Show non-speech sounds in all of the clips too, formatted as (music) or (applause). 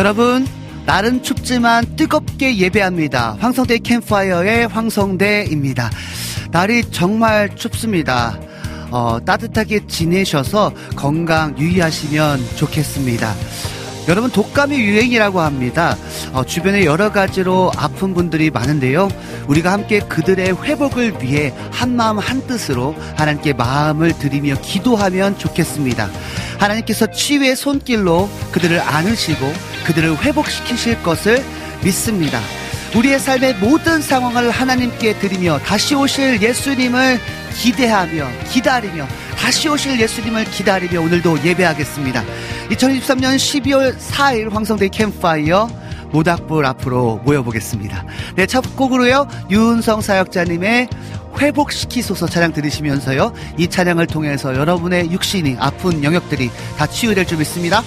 여러분, 날은 춥지만 뜨겁게 예배합니다. 황성대 캠파이어의 황성대입니다. 날이 정말 춥습니다. 어, 따뜻하게 지내셔서 건강 유의하시면 좋겠습니다. 여러분 독감이 유행이라고 합니다. 어, 주변에 여러 가지로 아픈 분들이 많은데요. 우리가 함께 그들의 회복을 위해 한 마음 한 뜻으로 하나님께 마음을 드리며 기도하면 좋겠습니다. 하나님께서 치유의 손길로 그들을 안으시고 그들을 회복시키실 것을 믿습니다. 우리의 삶의 모든 상황을 하나님께 드리며 다시 오실 예수님을 기대하며 기다리며 다시 오실 예수님을 기다리며 오늘도 예배하겠습니다. 2023년 12월 4일 황성대 캠파이어 모닥불 앞으로 모여보겠습니다. 네, 첫 곡으로요. 유은성 사역자님의 회복시키소서 찬양 들으시면서요. 이 찬양을 통해서 여러분의 육신이 아픈 영역들이 다 치유될 줄 믿습니다.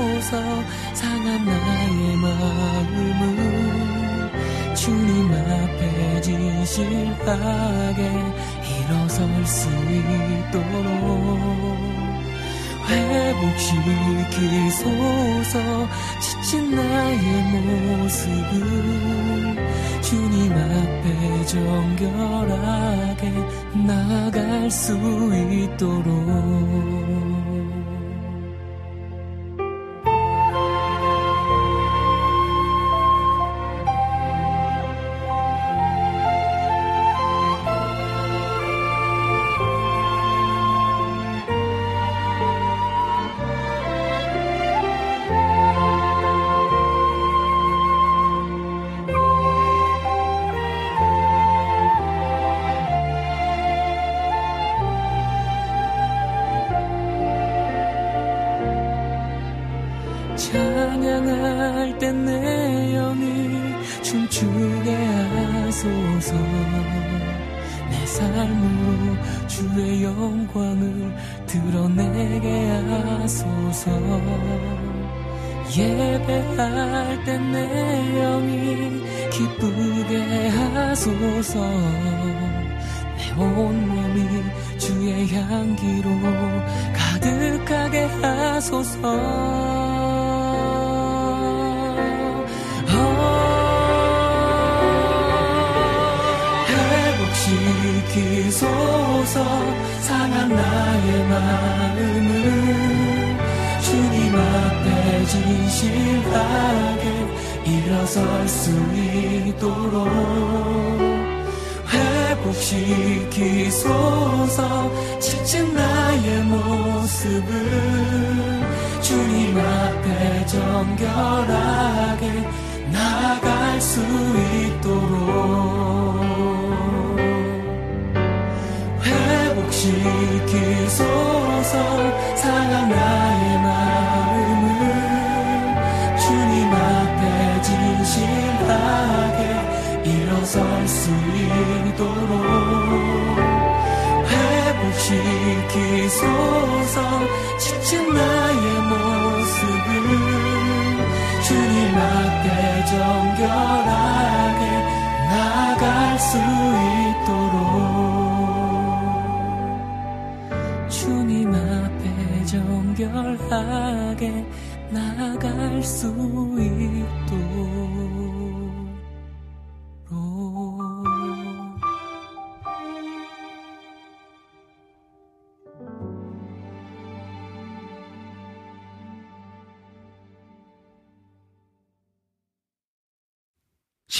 회복시키소서 상한 나의 마음을 주님 앞에 진실하게 일어설 수 있도록 회복시키소서 지친 나의 모습을 주님 앞에 정결하게 나갈 수 있도록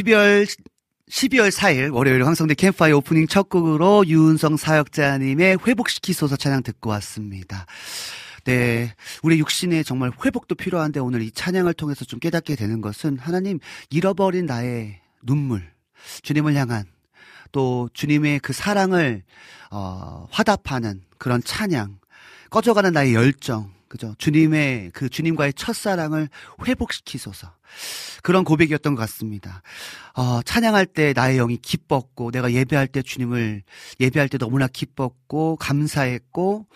12월 12월 4일 월요일 황성대 캠파이 오프닝 첫 곡으로 유은성 사역자님의 회복시키소서 찬양 듣고 왔습니다. 네. 우리 육신에 정말 회복도 필요한데 오늘 이 찬양을 통해서 좀 깨닫게 되는 것은 하나님 잃어버린 나의 눈물, 주님을 향한 또 주님의 그 사랑을 어, 화답하는 그런 찬양, 꺼져가는 나의 열정, 그죠? 주님의 그 주님과의 첫사랑을 회복시키소서. 그런 고백이었던 것 같습니다. 어, 찬양할 때 나의 영이 기뻤고, 내가 예배할 때 주님을 예배할 때 너무나 기뻤고, 감사했고,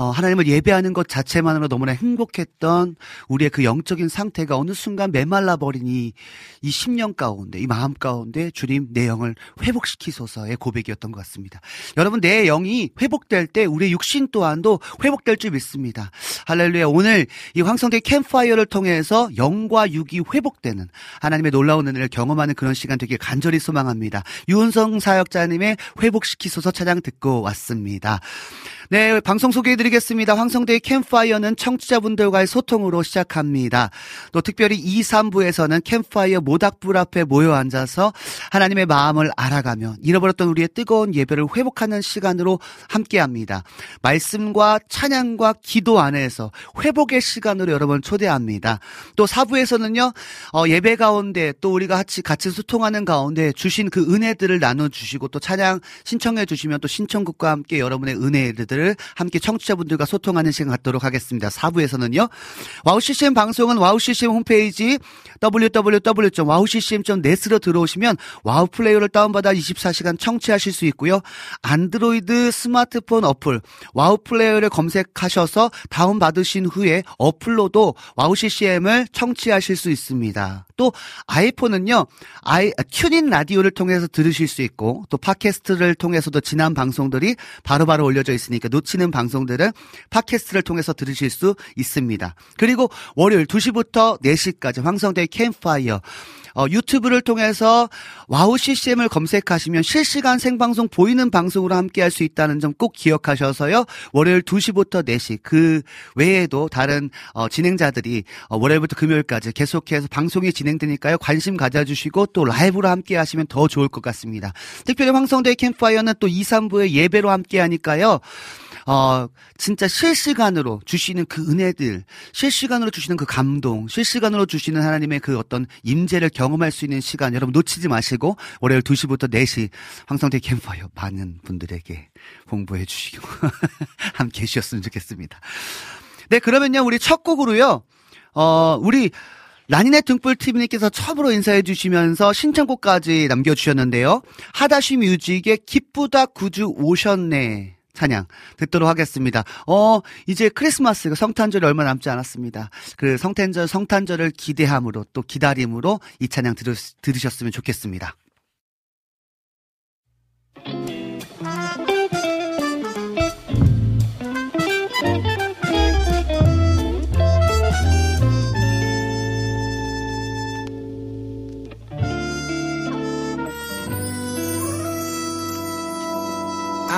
어, 하나님을 예배하는 것 자체만으로 너무나 행복했던 우리의 그 영적인 상태가 어느 순간 메말라 버린 이, 이 10년 가운데, 이 마음 가운데 주님 내 영을 회복시키소서의 고백이었던 것 같습니다. 여러분, 내 영이 회복될 때 우리의 육신 또한도 회복될 줄 믿습니다. 할렐루야. 오늘 이 황성대 캠파이어를 통해서 영과 육이 회복되는 하나님의 놀라운 은혜를 경험하는 그런 시간 되길 간절히 소망합니다. 유은성 사역자님의 회복시키소서 찬양 듣고 왔습니다. 네, 방송 소개해드리겠습니다. 황성대의 캠파이어는 청취자분들과의 소통으로 시작합니다. 또 특별히 2, 3부에서는 캠파이어 모닥불 앞에 모여 앉아서 하나님의 마음을 알아가며 잃어버렸던 우리의 뜨거운 예배를 회복하는 시간으로 함께합니다. 말씀과 찬양과 기도 안에서 회복의 시간으로 여러분 초대합니다. 또 4부에서는요, 어, 예배 가운데 또 우리가 같이 같이 소통하는 가운데 주신 그 은혜들을 나눠주시고 또 찬양 신청해 주시면 또 신청곡과 함께 여러분의 은혜들을 것들을 함께 청취자분들과 소통하는 시간 갖도록 하겠습니다. 4부에서는요. 와우 CCM 방송은 와우 CCM 홈페이지 www.wowccm.net으로 들어오시면 와우 플레이어를 다운받아 24시간 청취하실 수 있고요. 안드로이드 스마트폰 어플 와우 플레이어를 검색하셔서 다운받으신 후에 어플로도 와우 CCM을 청취하실 수 있습니다. 또 아이폰은요. 아이 TuneIn 라디오를 통해서 들으실 수 있고 또 팟캐스트를 통해서도 지난 방송들이 바로바로 바로 올려져 있으니까 놓치는 방송들은 팟캐스트를 통해서 들으실 수 있습니다. 그리고 월요일 2시부터 4시까지 황성대 캠파이어 어, 유튜브를 통해서 WOW CCM을 검색하시면 실시간 생방송 보이는 방송으로 함께 할 수 있다는 점 꼭 기억하셔서요. 월요일 2시부터 4시 그 외에도 다른 어, 진행자들이 어, 월요일부터 금요일까지 계속해서 방송이 진행되니까요. 관심 가져주시고 또 라이브로 함께 하시면 더 좋을 것 같습니다. 특별히 황성대 캠파이어는 또 2, 3부에 예배로 함께 하니까요. 어, 진짜 실시간으로 주시는 그 은혜들, 실시간으로 주시는 그 감동, 실시간으로 주시는 하나님의 그 어떤 임재를 경험할 수 있는 시간 여러분 놓치지 마시고 월요일 2시부터 4시 황성대 캠퍼요 많은 분들에게 홍보해 주시고 (laughs) 함께 해 주셨으면 좋겠습니다. 네, 그러면요, 우리 첫 곡으로요, 어, 우리 라니네 등불TV님께서 처음으로 인사해 주시면서 신청곡까지 남겨주셨는데요. 하다시 뮤직의 기쁘다 구주 오셨네. 찬양 듣도록 하겠습니다. 어, 이제 크리스마스 성탄절이 얼마 남지 않았습니다. 그 성탄절 성탄절을 기대함으로 또 기다림으로 이 찬양 들으, 들으셨으면 좋겠습니다.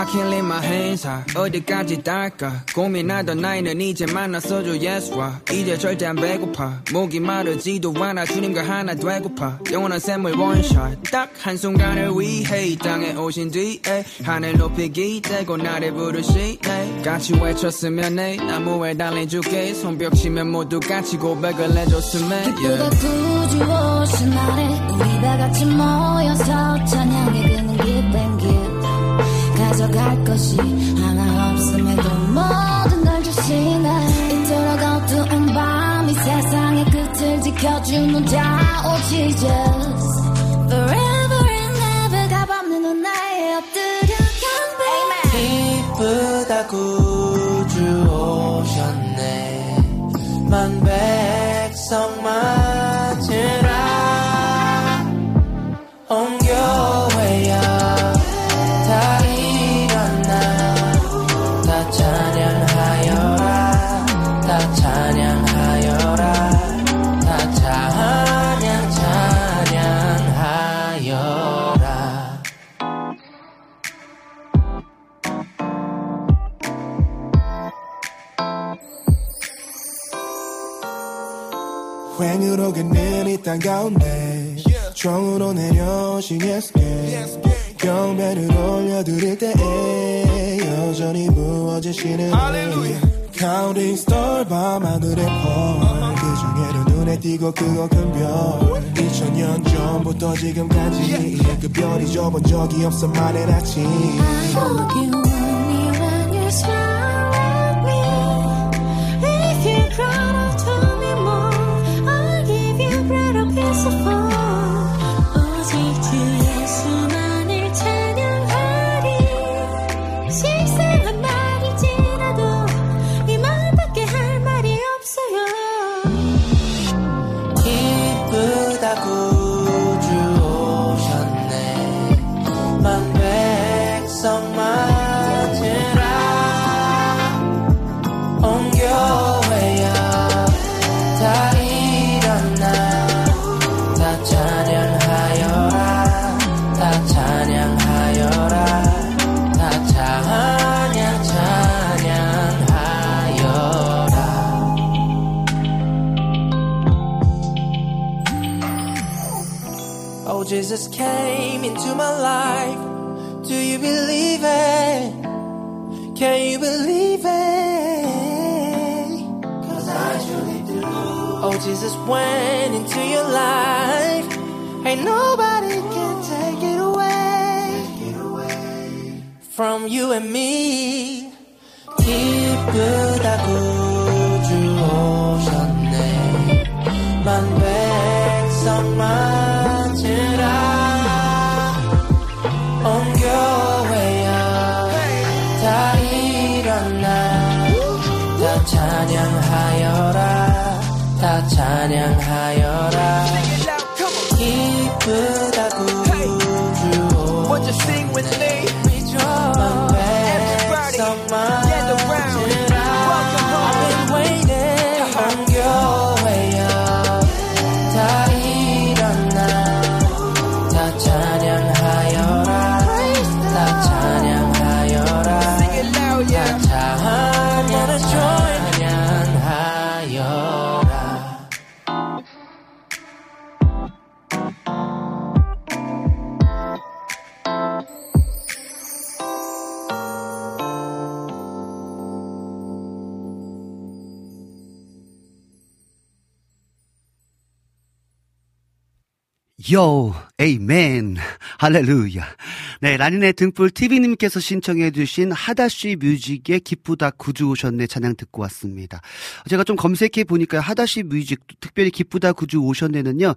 Can't leave my hands high. 어디까지 닿을까? 고민하던 나이는 이제 만났어줘 예수와 이제 절대 안 배고파. 목이 마르지도 않아 주님과 하나 되고파. 영원한 샘물 원샷 딱 한순간을 위해 이 땅에 오신 뒤에 하늘 높이 기대고 나를 부르시네. 같이 외쳤으면 해. 나무에 주께 손뼉 치면 모두 같이 고백을 해줬으면 기쁘다 구주 오신 날에 우리 다 같이 모여서 찬양해 그는 기쁜 길 가져갈 것이 하나 없음에도 모든 걸 주시네. 이토록 어두운 밤이 세상의 끝을 지켜주는 자오 Jesus. Forever and ever 값없는 나의 엎드려 경배 기쁘다 구주 오셨네. 만 백성 맞 부어지시는 Counting star 밤하늘의 펄 그 중에도 눈에 띄고 크고 큰별. 2000년 전부터 지금까지 그 별이 져본 적이 없어 많은 아침. I hope you Jesus came into my life. Do you believe it? Can you believe it? Cause I truly do. Oh, Jesus went into your life. Ain't nobody can take it away. From you and me. 기쁘다 요, 에이멘, 할렐루야. 네, 라니네 등불 TV님께서 신청해주신 하다쉬 뮤직의 기쁘다 구주 오셨네 찬양 듣고 왔습니다. 제가 좀 검색해 보니까 하다쉬 뮤직, 특별히 기쁘다 구주 오셨네는요,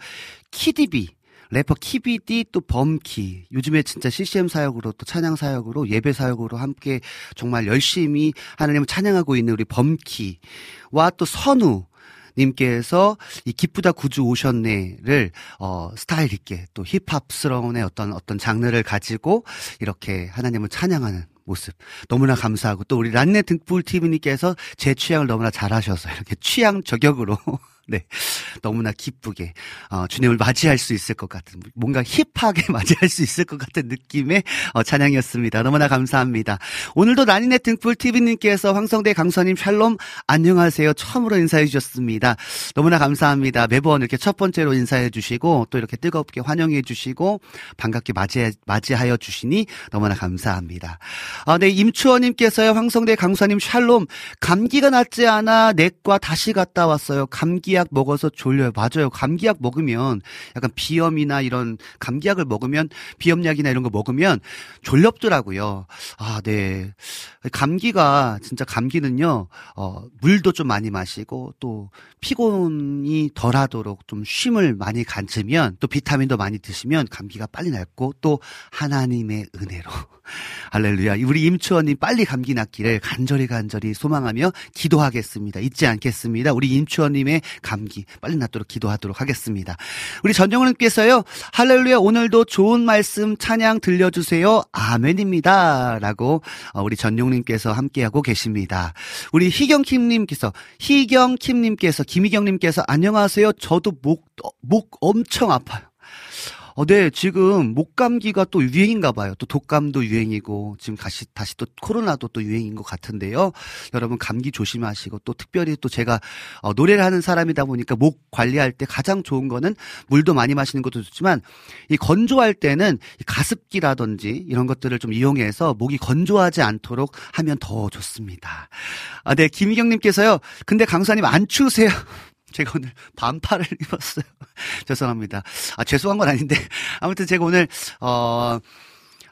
키디비, 래퍼 키비디 또 범키 요즘에 진짜 CCM 사역으로 또 찬양 사역으로 예배 사역으로 함께 정말 열심히 하나님을 찬양하고 있는 우리 범키와 또 선우 님께서 이 기쁘다 구주 오셨네를 어 스타일 있게 또 힙합스러운 어떤 어떤 장르를 가지고 이렇게 하나님을 찬양하는 모습. 너무나 감사하고 또 우리 란네 등불 TV님께서 제 취향을 너무나 잘하셔서 이렇게 취향 저격으로 (laughs) 네. 너무나 기쁘게, 어, 주님을 맞이할 수 있을 것 같은, 뭔가 힙하게 (laughs) 맞이할 수 있을 것 같은 느낌의, 어, 찬양이었습니다. 너무나 감사합니다. 오늘도 난인의 등불 TV님께서 황성대 강사님 샬롬, 안녕하세요. 처음으로 인사해 주셨습니다. 너무나 감사합니다. 매번 이렇게 첫 번째로 인사해 주시고, 또 이렇게 뜨겁게 환영해 주시고, 반갑게 맞이해, 맞이하여 주시니 너무나 감사합니다. 아, 네, 임추원님께서요, 황성대 강사님 샬롬, 감기가 낫지 않아 내과 다시 갔다 왔어요. 감기 약 먹어서 졸려요. 맞아요. 감기약 먹으면 약간 비염이나 이런 감기약을 먹으면 비염약이나 이런 거 먹으면 졸렵더라고요. 아, 네. 감기가 진짜 감기는요. 어, 물도 좀 많이 마시고 또 피곤이 덜하도록 좀 쉼을 많이 가지면 또 비타민도 많이 드시면 감기가 빨리 낫고 또 하나님의 은혜로 할렐루야. 우리 임추원님 빨리 감기 낫기를 간절히 간절히 소망하며 기도하겠습니다. 잊지 않겠습니다. 우리 임추원님의 감기 빨리 낫도록 기도하도록 하겠습니다. 우리 전정훈님께서요. 할렐루야. 오늘도 좋은 말씀 찬양 들려주세요. 아멘입니다. 라고 어, 우리 전용님께서 함께하고 계십니다. 우리 희경킴님께서 희경킴님께서 김희경님께서 안녕하세요. 저도 목, 어, 목 엄청 아파요. 어, 네, 지금 목감기가 또 유행인가 봐요. 또 독감도 유행이고, 지금 다시, 다시 또 코로나도 또 유행인 것 같은데요. 여러분 감기 조심하시고, 또 특별히 또 제가 어, 노래를 하는 사람이다 보니까 목 관리할 때 가장 좋은 거는 물도 많이 마시는 것도 좋지만, 이 건조할 때는 이 가습기라든지 이런 것들을 좀 이용해서 목이 건조하지 않도록 하면 더 좋습니다. 아, 네, 김희경님께서요. 근데 강사님 안 추우세요? 제가 오늘 (laughs) 반팔을 입었어요. (laughs) 죄송합니다. 아, 죄송한 건 아닌데. (laughs) 아무튼 제가 오늘, 어,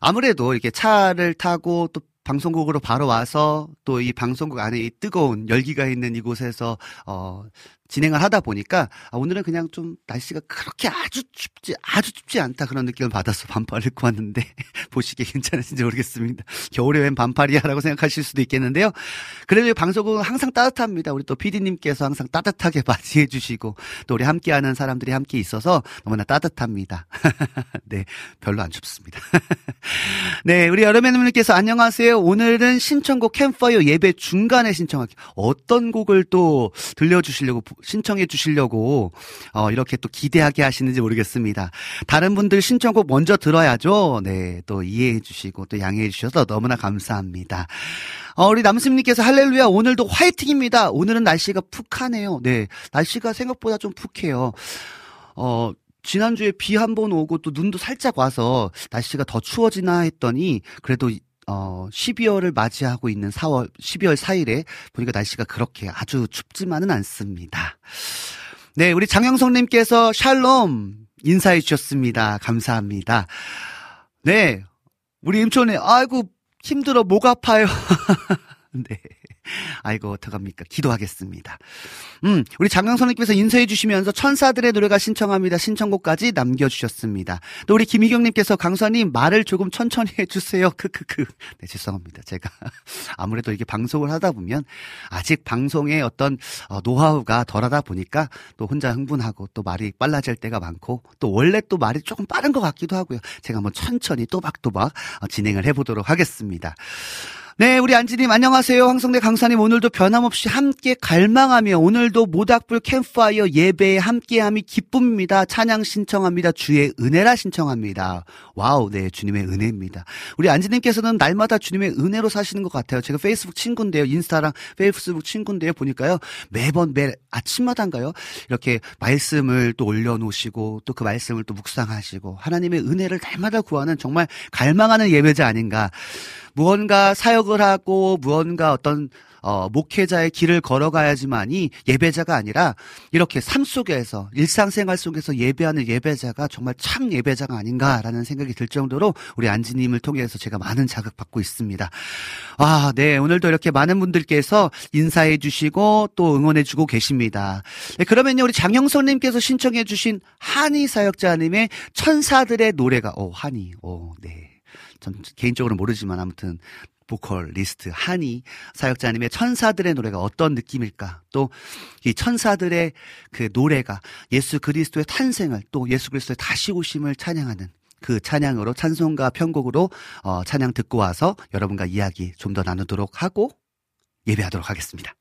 아무래도 이렇게 차를 타고 또 방송국으로 바로 와서 또 이 방송국 안에 이 뜨거운 열기가 있는 이곳에서 어 진행을 하다 보니까 아, 오늘은 그냥 좀 날씨가 그렇게 아주 춥지 아주 춥지 않다 그런 느낌을 받아서 반팔을 입고 왔는데 (laughs) 보시기에 괜찮으신지 모르겠습니다. 겨울에 웬 반팔이야라고 생각하실 수도 있겠는데요. 그래도 방송국은 항상 따뜻합니다. 우리 또 PD님께서 항상 따뜻하게 (laughs) 맞이해 주시고 또 우리 함께하는 사람들이 함께 있어서 너무나 따뜻합니다. (laughs) 네, 별로 안 춥습니다. 네, 우리 여름애님께서 안녕하세요. 오늘은 신청곡 캠파이어 예배 중간에 신청할게요. 어떤 곡을 또 들려주시려고 신청해 주시려고 어, 이렇게 또 기대하게 하시는지 모르겠습니다. 다른 분들 신청곡 먼저 들어야죠. 네, 또 이해해 주시고 또 양해해 주셔서 너무나 감사합니다. 어, 우리 남수님께서 할렐루야 오늘도 화이팅입니다. 오늘은 날씨가 푹하네요. 네, 날씨가 생각보다 좀 푹해요. 어, 지난주에 비 한 번 오고 또 눈도 살짝 와서 날씨가 더 추워지나 했더니 그래도 어, 12월을 맞이하고 있는 4월, 12월 4일에 보니까 날씨가 그렇게 아주 춥지만은 않습니다. 네, 우리 장영성님께서 샬롬 인사해 주셨습니다. 감사합니다. 네, 우리 임촌에, 아이고, 힘들어, 목 아파요. (laughs) 네. 아이고, 어떡합니까. 기도하겠습니다. 음, 우리 장영선님께서 인사해 주시면서 천사들의 노래가 신청합니다. 신청곡까지 남겨주셨습니다. 또 우리 김희경님께서 강사님 말을 조금 천천히 (laughs) 해주세요. 크크크. 네, 죄송합니다. 제가 (laughs) 아무래도 이게 방송을 하다 보면 아직 방송의 어떤 어, 노하우가 덜하다 보니까 또 혼자 흥분하고 또 말이 빨라질 때가 많고 또 원래 또 말이 조금 빠른 것 같기도 하고요. 제가 한번 천천히 또박또박 어, 진행을 해보도록 하겠습니다. 네, 우리 안지님 안녕하세요. 황성대 강사님 오늘도 변함없이 함께 갈망하며 오늘도 모닥불 캠프파이어 예배에 함께함이 기쁨입니다. 찬양 신청합니다. 주의 은혜라 신청합니다. wow, 네, 주님의 은혜입니다. 우리 안지님께서는 날마다 주님의 은혜로 사시는 것 같아요. 제가 페이스북 친구인데요. 인스타랑 페이스북 친구인데요. 보니까요. 매번 매 아침마다인가요? 이렇게 말씀을 또 올려놓으시고 또 그 말씀을 또 묵상하시고 하나님의 은혜를 날마다 구하는 정말 갈망하는 예배자 아닌가. 무언가 사역을 하고 무언가 어떤 어, 목회자의 길을 걸어가야지만이 예배자가 아니라 이렇게 삶 속에서 일상생활 속에서 예배하는 예배자가 정말 참 예배자가 아닌가라는 생각이 들 정도로 우리 안지님을 통해서 제가 많은 자극 받고 있습니다. 아, 네. 오늘도 이렇게 많은 분들께서 인사해 주시고 또 응원해 주고 계십니다. 네, 그러면요. 우리 장영선님께서 신청해 주신 한이 사역자님의 천사들의 노래가, 오, 한이, 오, 네. 전 개인적으로 모르지만 아무튼 보컬 리스트 한이 사역자님의 천사들의 노래가 어떤 느낌일까? 또 이 천사들의 그 노래가 예수 그리스도의 탄생을 또 예수 그리스도의 다시 오심을 찬양하는 그 찬양으로 찬송가 편곡으로 어, 찬양 듣고 와서 여러분과 이야기 좀 더 나누도록 하고 예배하도록 하겠습니다.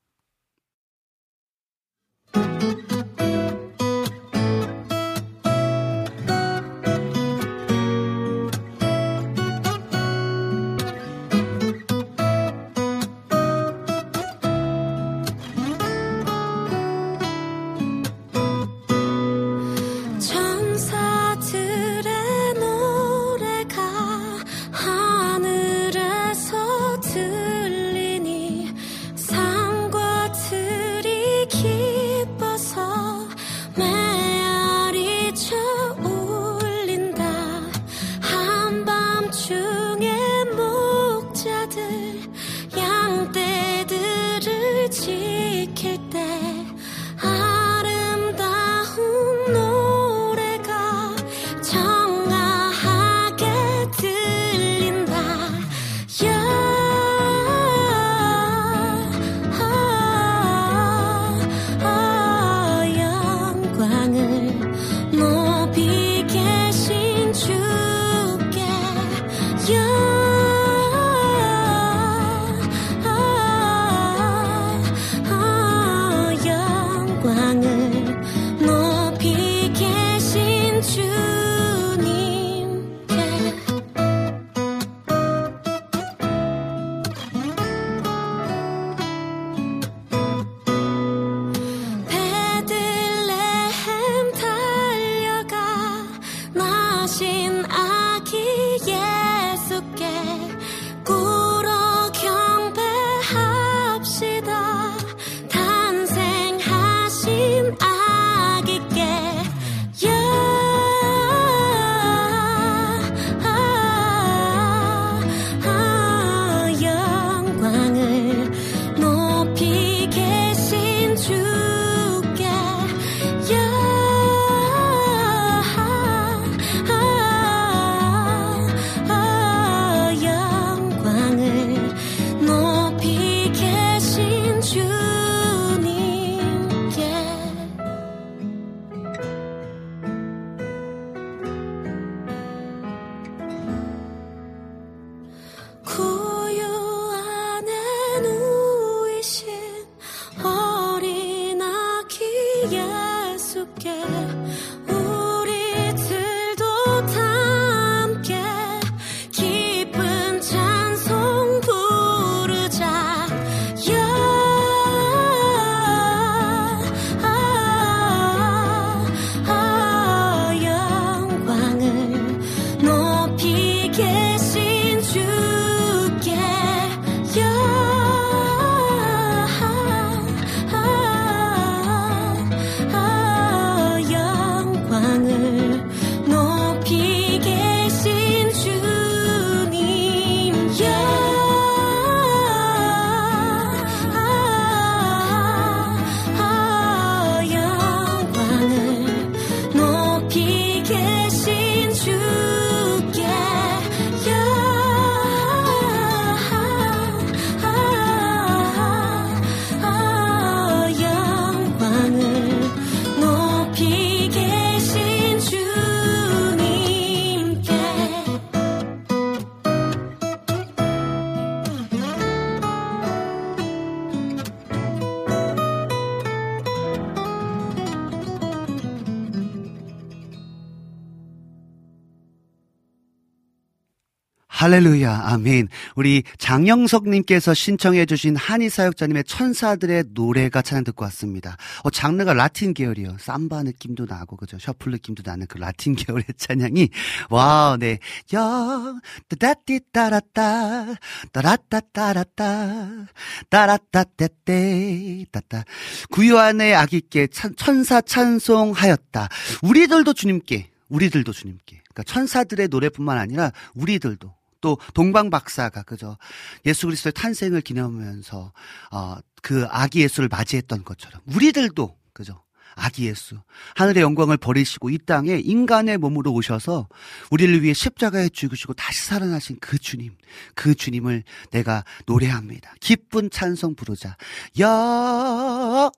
할렐루야, 아멘. 우리 장영석님께서 신청해주신 한의사역자님의 천사들의 노래가 찬양 듣고 왔습니다. 어, 장르가 라틴 계열이요. 삼바 느낌도 나고, 그죠? 셔플 느낌도 나는 그 라틴 (laughs) 계열의 찬양이, 와, 네. 여, 따따띠 따라따, 따라따 따라따, 따라따 떼떼, 따따. 구유한의 아기께 찬- 천사 찬송하였다. 우리들도 주님께, 우리들도 주님께. 그러니까 천사들의 노래뿐만 아니라 우리들도 또 동방 박사가 그죠? 예수 그리스도의 탄생을 기념하면서 어 그 아기 예수를 맞이했던 것처럼 우리들도 그죠 아기 예수 하늘의 영광을 버리시고 이 땅에 인간의 몸으로 오셔서 우리를 위해 십자가에 죽으시고 다시 살아나신 그 주님 그 주님을 내가 노래합니다. 기쁜 찬송 부르자. 영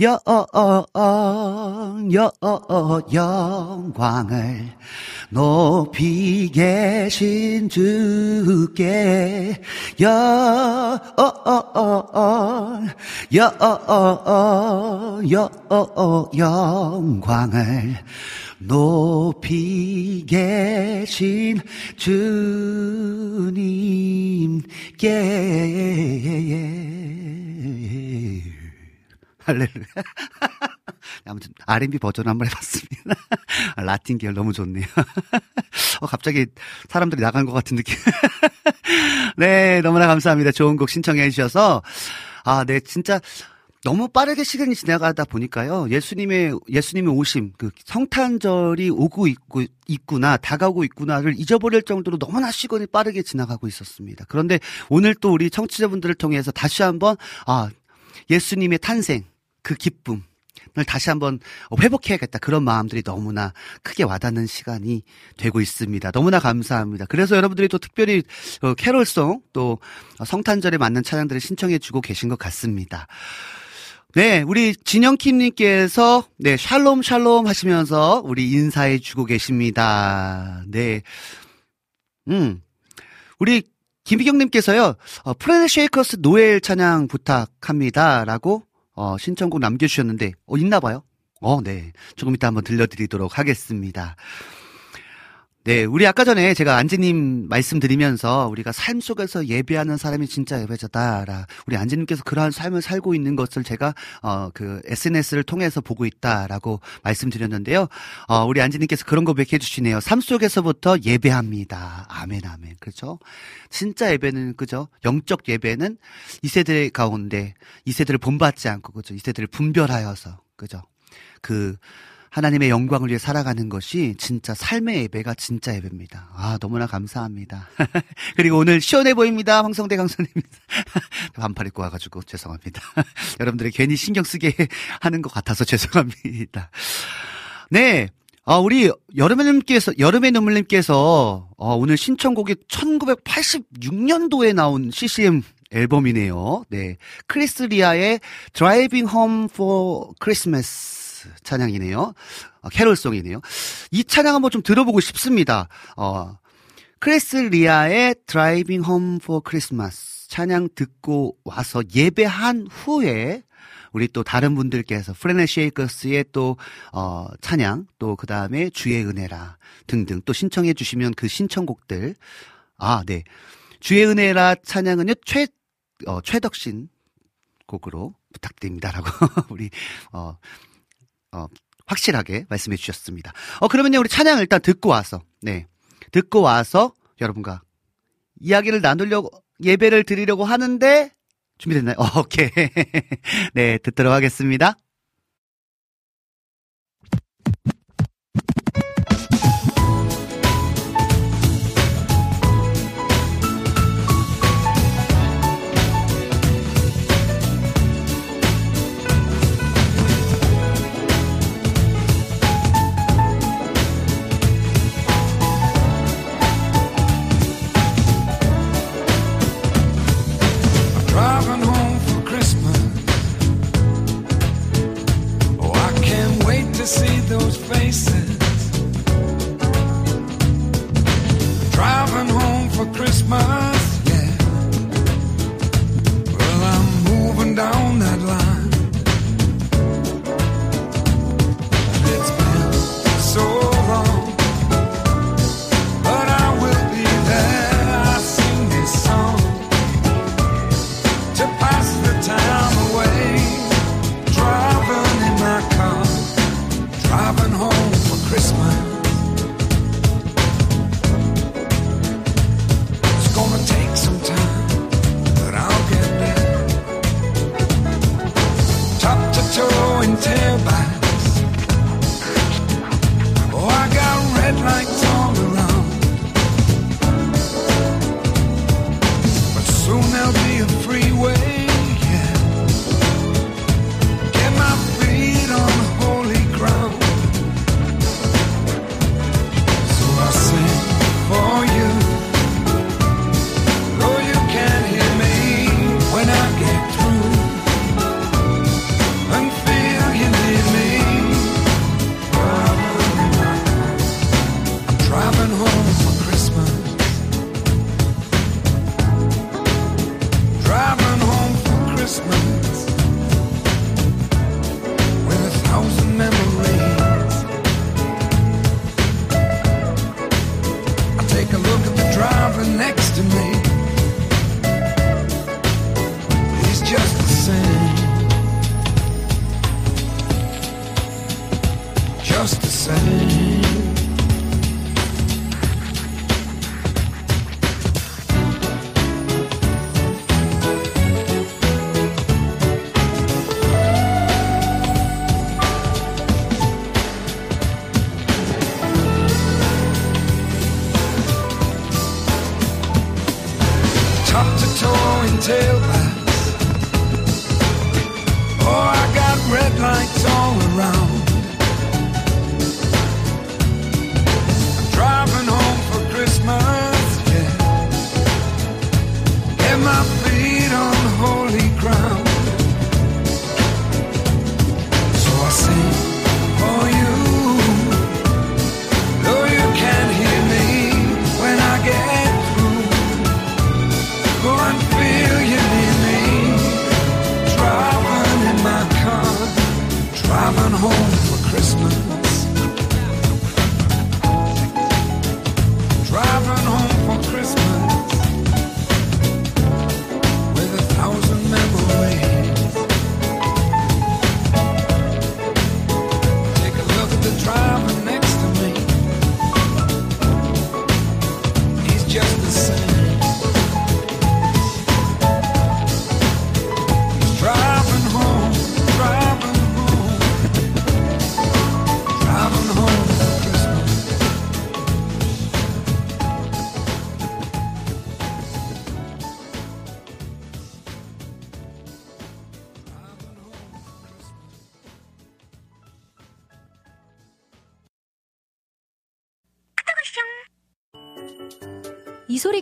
영, 영광을 높이 계신 주께. 영, 영, 영 광을 높이 계신 주님께 할렐루야. (laughs) 아무튼 R&B 버전 한번 해봤습니다. (laughs) 라틴 계열 너무 좋네요. (laughs) 어, 갑자기 사람들이 나간 것 같은 느낌. 네, 너무나 감사합니다. 좋은 곡 신청해 주셔서 아, 네, 진짜 너무 빠르게 시간이 지나가다 보니까요. 예수님의 예수님의 오심, 그 성탄절이 오고 있고 있구나, 다가오고 있구나를 잊어버릴 정도로 너무나 시간이 빠르게 지나가고 있었습니다. 그런데 오늘 또 우리 청취자분들을 통해서 다시 한번 아, 예수님의 탄생, 그 기쁨, 을 다시 한번 회복해야겠다. 그런 마음들이 너무나 크게 와닿는 시간이 되고 있습니다. 너무나 감사합니다. 그래서 여러분들이 또 특별히 어, 캐롤송 또 성탄절에 맞는 찬양들을 신청해 주고 계신 것 같습니다. 네, 우리 진영킴님께서 네 샬롬 샬롬 하시면서 우리 인사해 주고 계십니다. 네, 음, 우리 김비경님께서요 어, 프레드 쉐이커스 노엘 찬양 부탁합니다 라고 어, 신청곡 남겨주셨는데, 어, 있나 봐요? 어, 네. 조금 이따 한번 들려드리도록 하겠습니다. 네, 우리 아까 전에 제가 안지님 말씀드리면서 우리가 삶 속에서 예배하는 사람이 진짜 예배자다라. 우리 안지님께서 그러한 삶을 살고 있는 것을 제가 어 그 SNS를 통해서 보고 있다라고 말씀드렸는데요. 어 우리 안지님께서 그런 거 고백해 주시네요. 삶 속에서부터 예배합니다. 아멘 아멘. 그렇죠? 진짜 예배는 그죠? 영적 예배는 이 세대 가운데 이 세대를 본받지 않고 그죠? 이 세대를 분별하여서 그죠? 그 하나님의 영광을 위해 살아가는 것이 진짜 삶의 예배가 진짜 예배입니다. 아, 너무나 감사합니다. (laughs) 그리고 오늘 시원해 보입니다. 황성대 강사님. (laughs) 반팔 입고 와가지고 죄송합니다. (laughs) 여러분들이 괜히 신경 쓰게 하는 것 같아서 죄송합니다. 네. 아, 우리 여름의 여름의 눈물님께서, 어, 오늘 신청곡이 1986년도에 나온 CCM 앨범이네요. 네. Chris Rea의 Driving Home for Christmas. 찬양이네요. 어, 캐롤송이네요. 이 찬양 한번 좀 들어보고 싶습니다. 어, Chris Rea의 Driving Home for Christmas 찬양 듣고 와서 예배한 후에 우리 또 다른 분들께서 프레네 쉐이커스의 또 어, 찬양 또 그 다음에 주의 은혜라 등등 또 신청해 주시면 그 신청곡들 아 네 주의 은혜라 찬양은요 최 어, 최덕신 곡으로 부탁드립니다라고 (laughs) 우리 어 어, 확실하게 말씀해 주셨습니다. 어, 그러면요, 우리 찬양 일단 듣고 와서, 네. 듣고 와서 여러분과 이야기를 나누려고, 예배를 드리려고 하는데, 준비됐나요? 어, 오케이. (laughs) 네, 듣도록 하겠습니다. Christmas, yeah. Well, I'm moving down that line.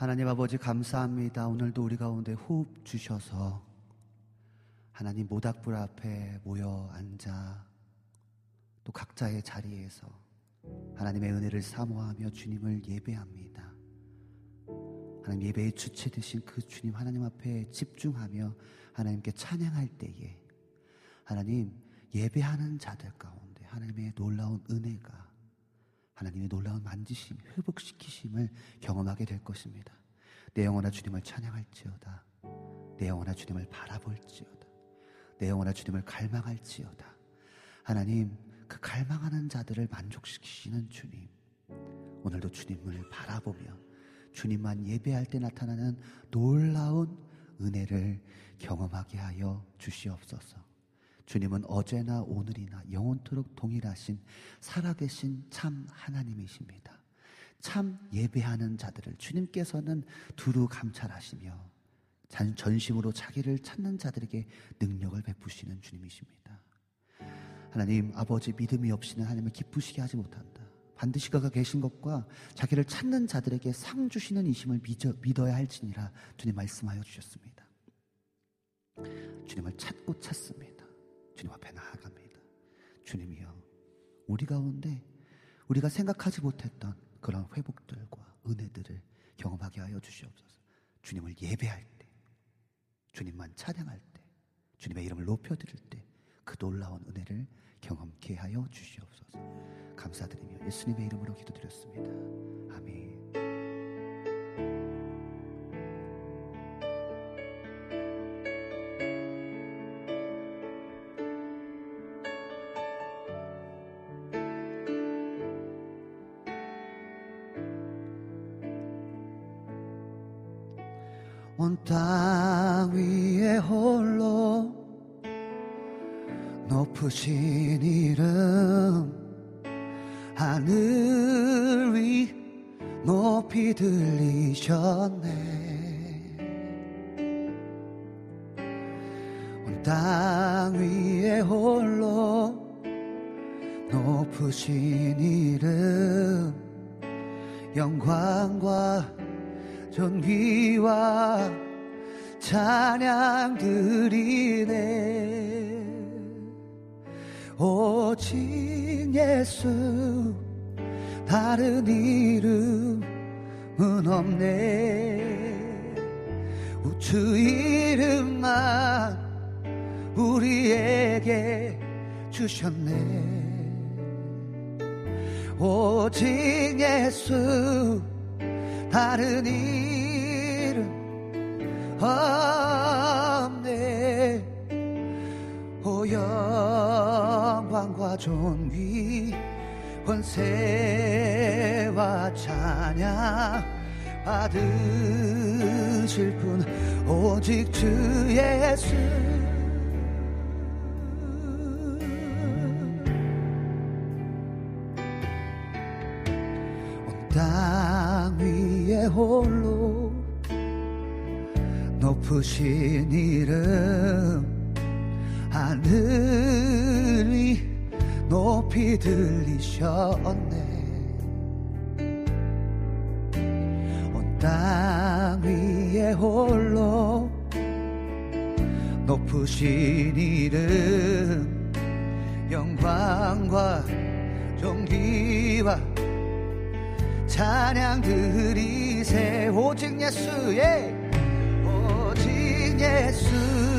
하나님 아버지 감사합니다. 오늘도 우리 가운데 호흡 주셔서 하나님 모닥불 앞에 모여 앉아 또 각자의 자리에서 하나님의 은혜를 사모하며 주님을 예배합니다. 하나님 예배의 주체 되신 그 주님 하나님 앞에 집중하며 하나님께 찬양할 때에 하나님 예배하는 자들 가운데 하나님의 놀라운 은혜가 하나님의 놀라운 만지심, 회복시키심을 경험하게 될 것입니다. 내 영혼아 주님을 찬양할지어다. 내 영혼아 주님을 바라볼지어다. 내 영혼아 주님을 갈망할지어다. 하나님, 그 갈망하는 자들을 만족시키시는 주님. 오늘도 주님을 바라보며 주님만 예배할 때 나타나는 놀라운 은혜를 경험하게 하여 주시옵소서. 주님은 어제나 오늘이나 영원토록 동일하신 살아계신 참 하나님이십니다. 참 예배하는 자들을 주님께서는 두루 감찰하시며 전심으로 자기를 찾는 자들에게 능력을 베푸시는 주님이십니다. 하나님 아버지 믿음이 없이는 하나님을 기쁘시게 하지 못한다. 반드시 그가 계신 것과 자기를 찾는 자들에게 상 주시는 이심을 믿어, 야 할지니라 주님 말씀하여 주셨습니다. 주님을 찾고 찾습니다. 주님 앞에 나아갑니다. 주님이여, 우리 가운데 우리가 생각하지 못했던 그런 회복들과 은혜들을 경험하게 하여 주시옵소서. 주님을 예배할 때, 주님만 찬양할 때, 주님의 이름을 높여드릴 때, 그 놀라운 은혜를 경험케 하여 주시옵소서. 감사드리며 예수님의 이름으로 기도드렸습니다. 아멘. 높으신 이름 하늘 위 높이 들리셨네. 온 땅 위에 홀로 높으신 이름 영광과 존귀와 찬양 드리네 오직 예수 다른 이름은 없네. 우주 이름만 우리에게 주셨네. 오직 예수 다른 이름 없 영광과 존귀 권세와 찬양 받으실 분 오직 주 예수. 땅 위에 홀로 높으신 이름 하늘이 높이 들리셨네. 온 땅 위에 홀로 높으신 이름 영광과 존귀와 찬양 드리세 오직 예수의 오직 예수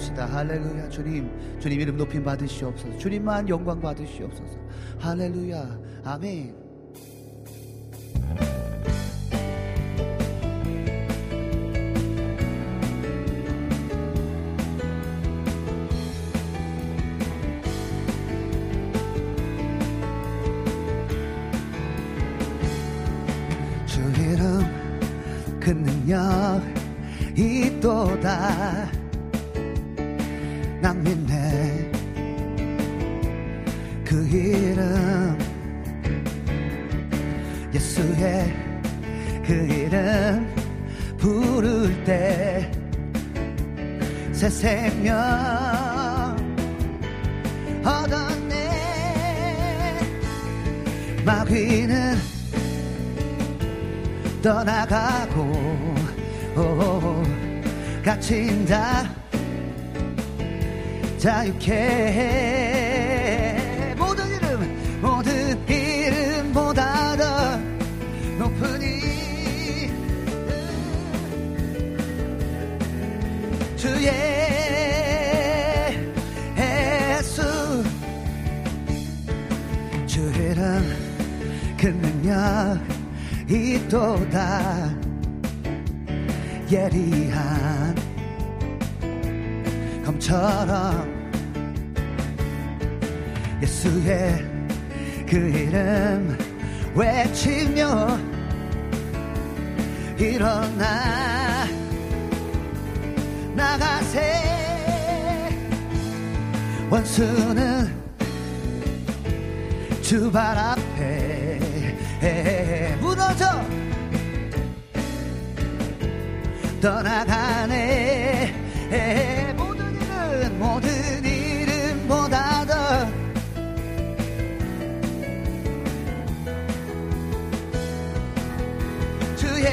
올려드립시다 할렐루야 주님. 주님 이름 높임 받으시옵소서. 주님만 영광 받으시옵소서. 할렐루야. 아멘 원수는 주발 앞에 무너져 떠나가네. 모든 일은 모든 이름보다 더 주의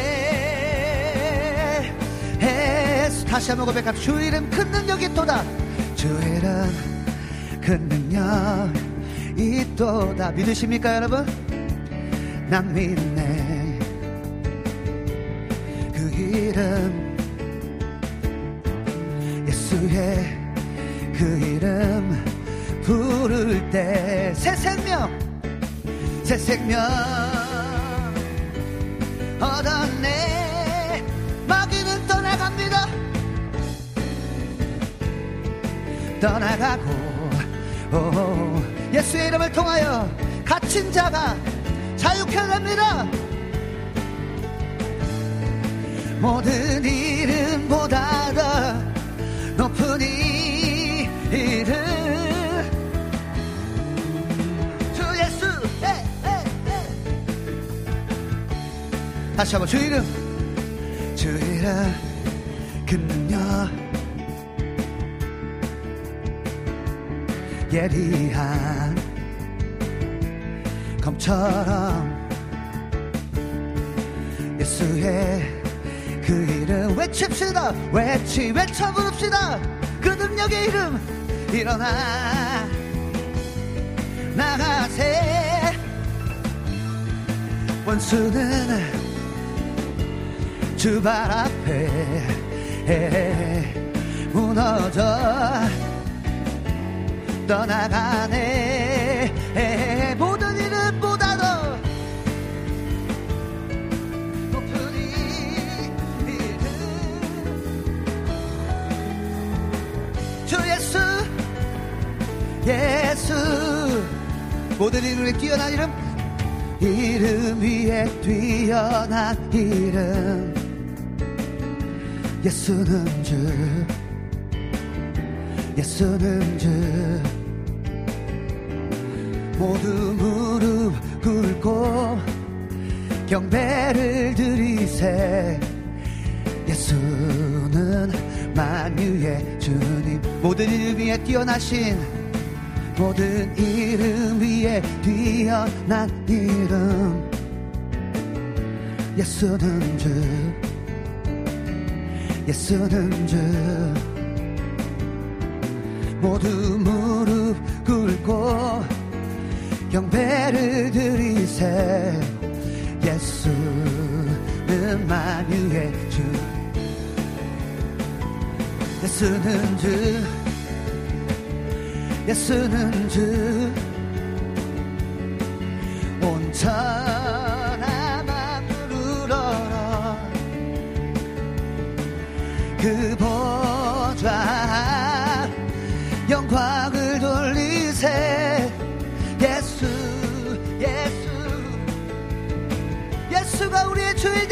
다시 한번 고백합 주 이름 큰 능력이 또다. 주 이름 큰 능력 있도다 믿으십니까 여러분? 난 믿네. 그 이름 예수의 그 이름 부를 때 새 생명 새 생명 얻었네. 마귀는 떠나갑니다. 떠나가고 오, 예수의 이름을 통하여 갇힌 자가 자유케 됩니다. 모든 이름보다 더 높은 이 이름. 주 예수 에, 에, 에. 다시 한번 주 이름 주 이름 예리한 검처럼 예수의 그 이름 외칩시다. 외치 외쳐 부릅시다. 그 능력의 이름 일어나 나가세. 원수는 주발 앞에 무너져 떠나가네. 모든 이름보다 더 높은 이름 주 예수 예수. 모든 이름에 뛰어난 이름. 이름 위에 뛰어난 이름. 예수는 주. 예수는 주 모두 무릎 꿇고 경배를 드리세. 예수는 만유의 주님. 모든 이름 위에 뛰어나신 모든 이름 위에 뛰어난 이름. 예수는 주. 예수는 주. 모두 무 드리세 예수는 만유의 주. 예수는 주. 예수는 주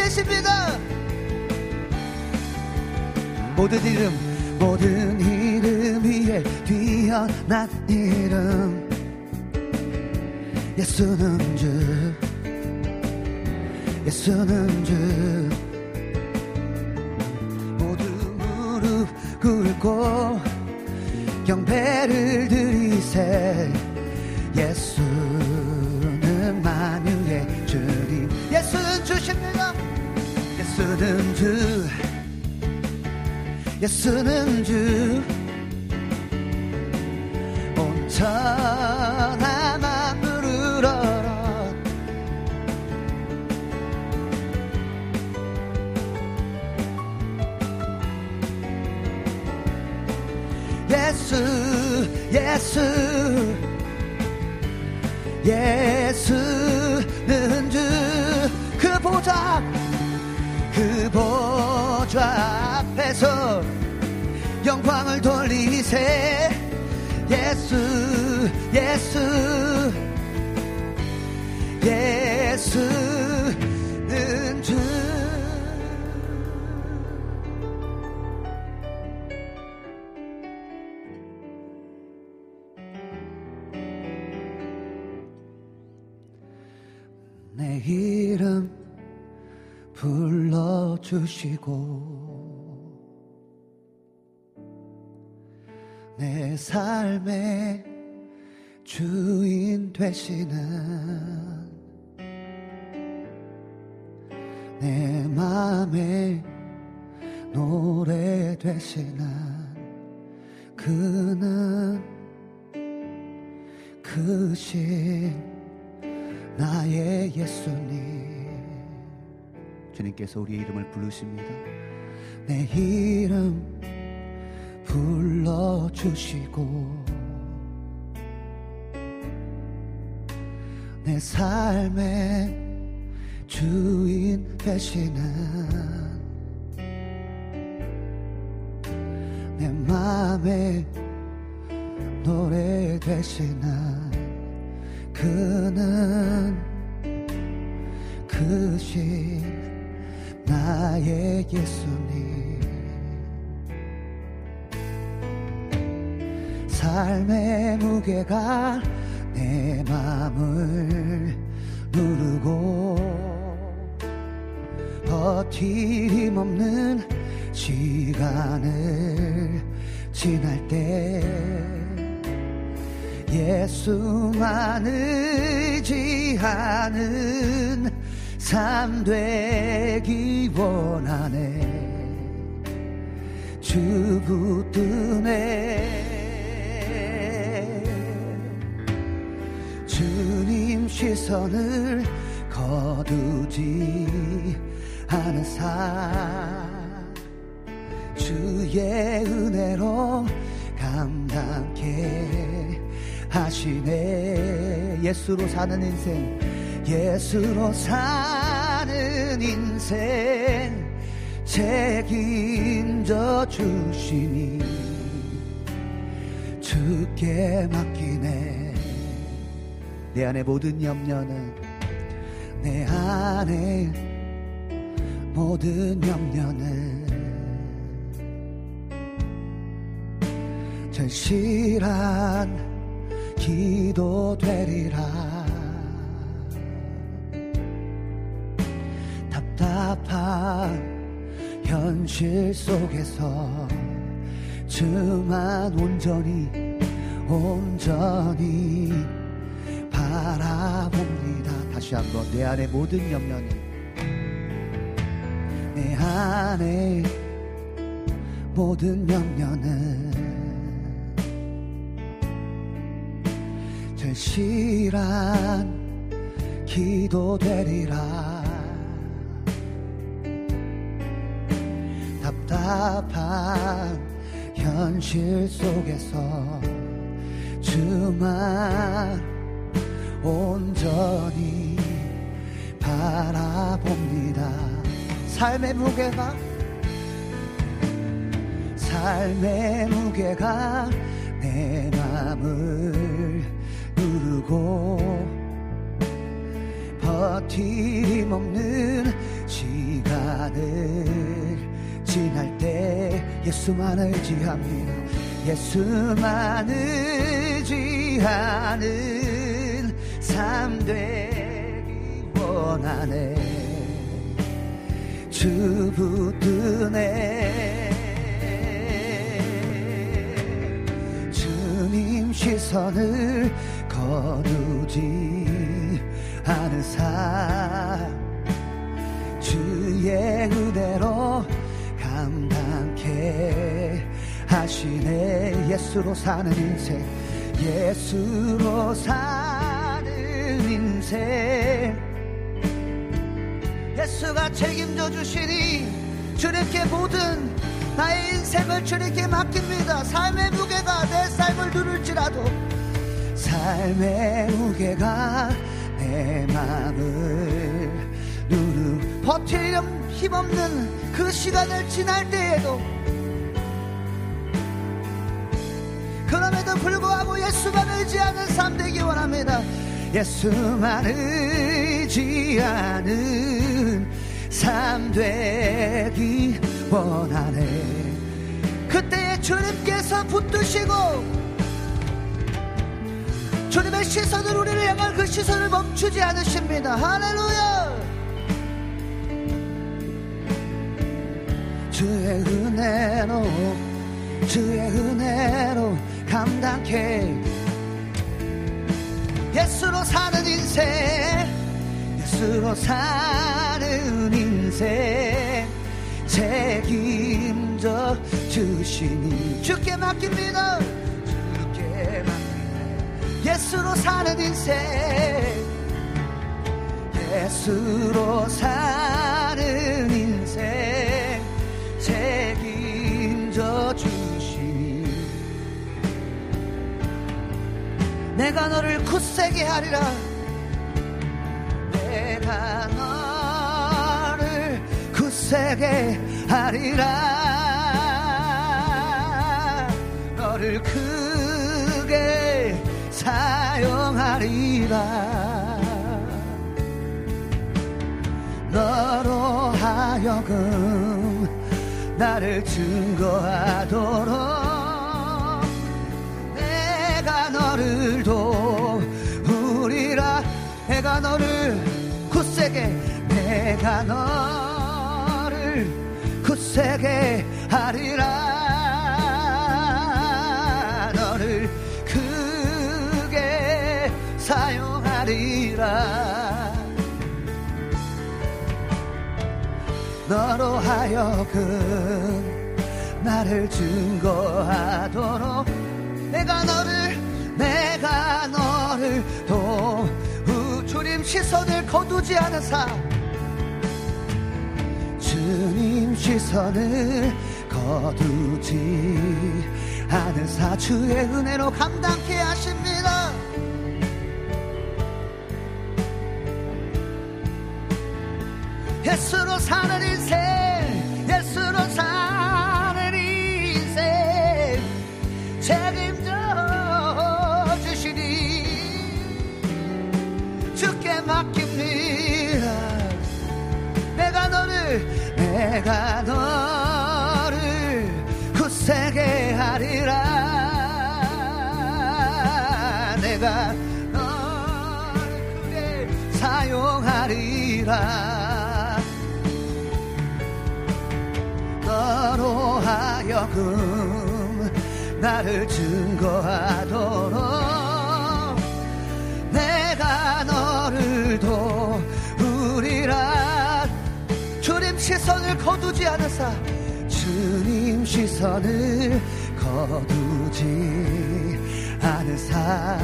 되십니다. 모든 이름 모든 이름 위에 뛰어난 이름. 예수는 주 예수는 주. 모두 무릎 꿇고 경배를 드리세. 예수는 만유의 주님. 예수는 주십니다 예수는 주 예수는 주. 온천하만 부르러라. 예수 예수. 예수는 주 그 보좌. 그 보좌 앞에서 영광을 돌리세. 예수 예수 예수 주시고 내 삶의 주인 되시는 내 맘에 노래 되시는 그는 크신 나의 예수님 주님께서 우리의 이름을 부르십니다. 내 이름 불러주시고 내 삶의 주인 되시는 내 맘에 노래 되시는 그는 크신 나의 예수님. 삶의 무게가 내 맘을 누르고 버팀 없는 시간을 지날 때 예수만 의지하는 삶 되기 원하네. 주 붙드네. 주님 시선을 거두지 않은 삶 주의 은혜로 감당케 하시네. 예수로 사는 인생 예수로 사는 인생 책임져 주시니 주께 맡기네. 내 안에 모든 염려는 내 안에 모든 염려는 절실한 기도 되리라 현실 속에서 주만 온전히 온전히 바라봅니다. 다시 한번 내 안에 모든 염려는 내 안에 모든 염려는 절실한 기도 되리라 답답한 현실 속에서 주만 온전히 바라봅니다. 삶의 무게가 삶의 무게가 내 맘을 누르고 버팀 없는 시간을 지날 때 예수만 의지합니다 예수만 의지하는 삶 되기 원하네. 주 붙드네. 주님 시선을 거두지 않은 삶. 주의 은혜로 감당케 하시네. 예수로 사는 인생 예수로 사는 인생. 예수가 책임져 주시니 주님께 모든 나의 인생을 주님께 맡깁니다. 삶의 무게가 내 삶을 누를지라도 삶의 무게가 내 마음을 누르 버틸 힘없는 그 시간을 지날 때에도 그럼에도 불구하고 예수만 의지하는 삶 되기 원합니다. 예수만 의지하는 삶 되기 원하네. 그때에 주님께서 붙드시고 주님의 시선을 우리를 향한 그 시선을 멈추지 않으십니다. 할렐루야 주의 은혜로 주의 은혜로 감당해. 예수로 사는 인생 예수로 사는 인생. 책임져 주시니 주께 맡깁니다 주께 맡기네 예수로 사는 인생 예수로 사는 내가 너를 굳세게 하리라. 내가 너를 굳세게 하리라. 너를 크게 사용하리라. 너로 하여금 나를 증거하도록 너를 도우리라 내가 너를 굳세게 내가 너를 굳세게 하리라. 너를 크게 사용하리라. 너로 하여금 나를 증거하도록 내가 너를 너를 도 주님 시선을 거두지 않은 사. 주님 시선을 거두지 않은 사. 주의 은혜로 감당케 하십니다. 예수로 사는 인생 내가 너를 굳세게 하리라. 내가 너를 크게 사용하리라. 너로 하여금 나를 증거하도록 시선을 거두지 않으사 주님 시선을 거두지 않으사.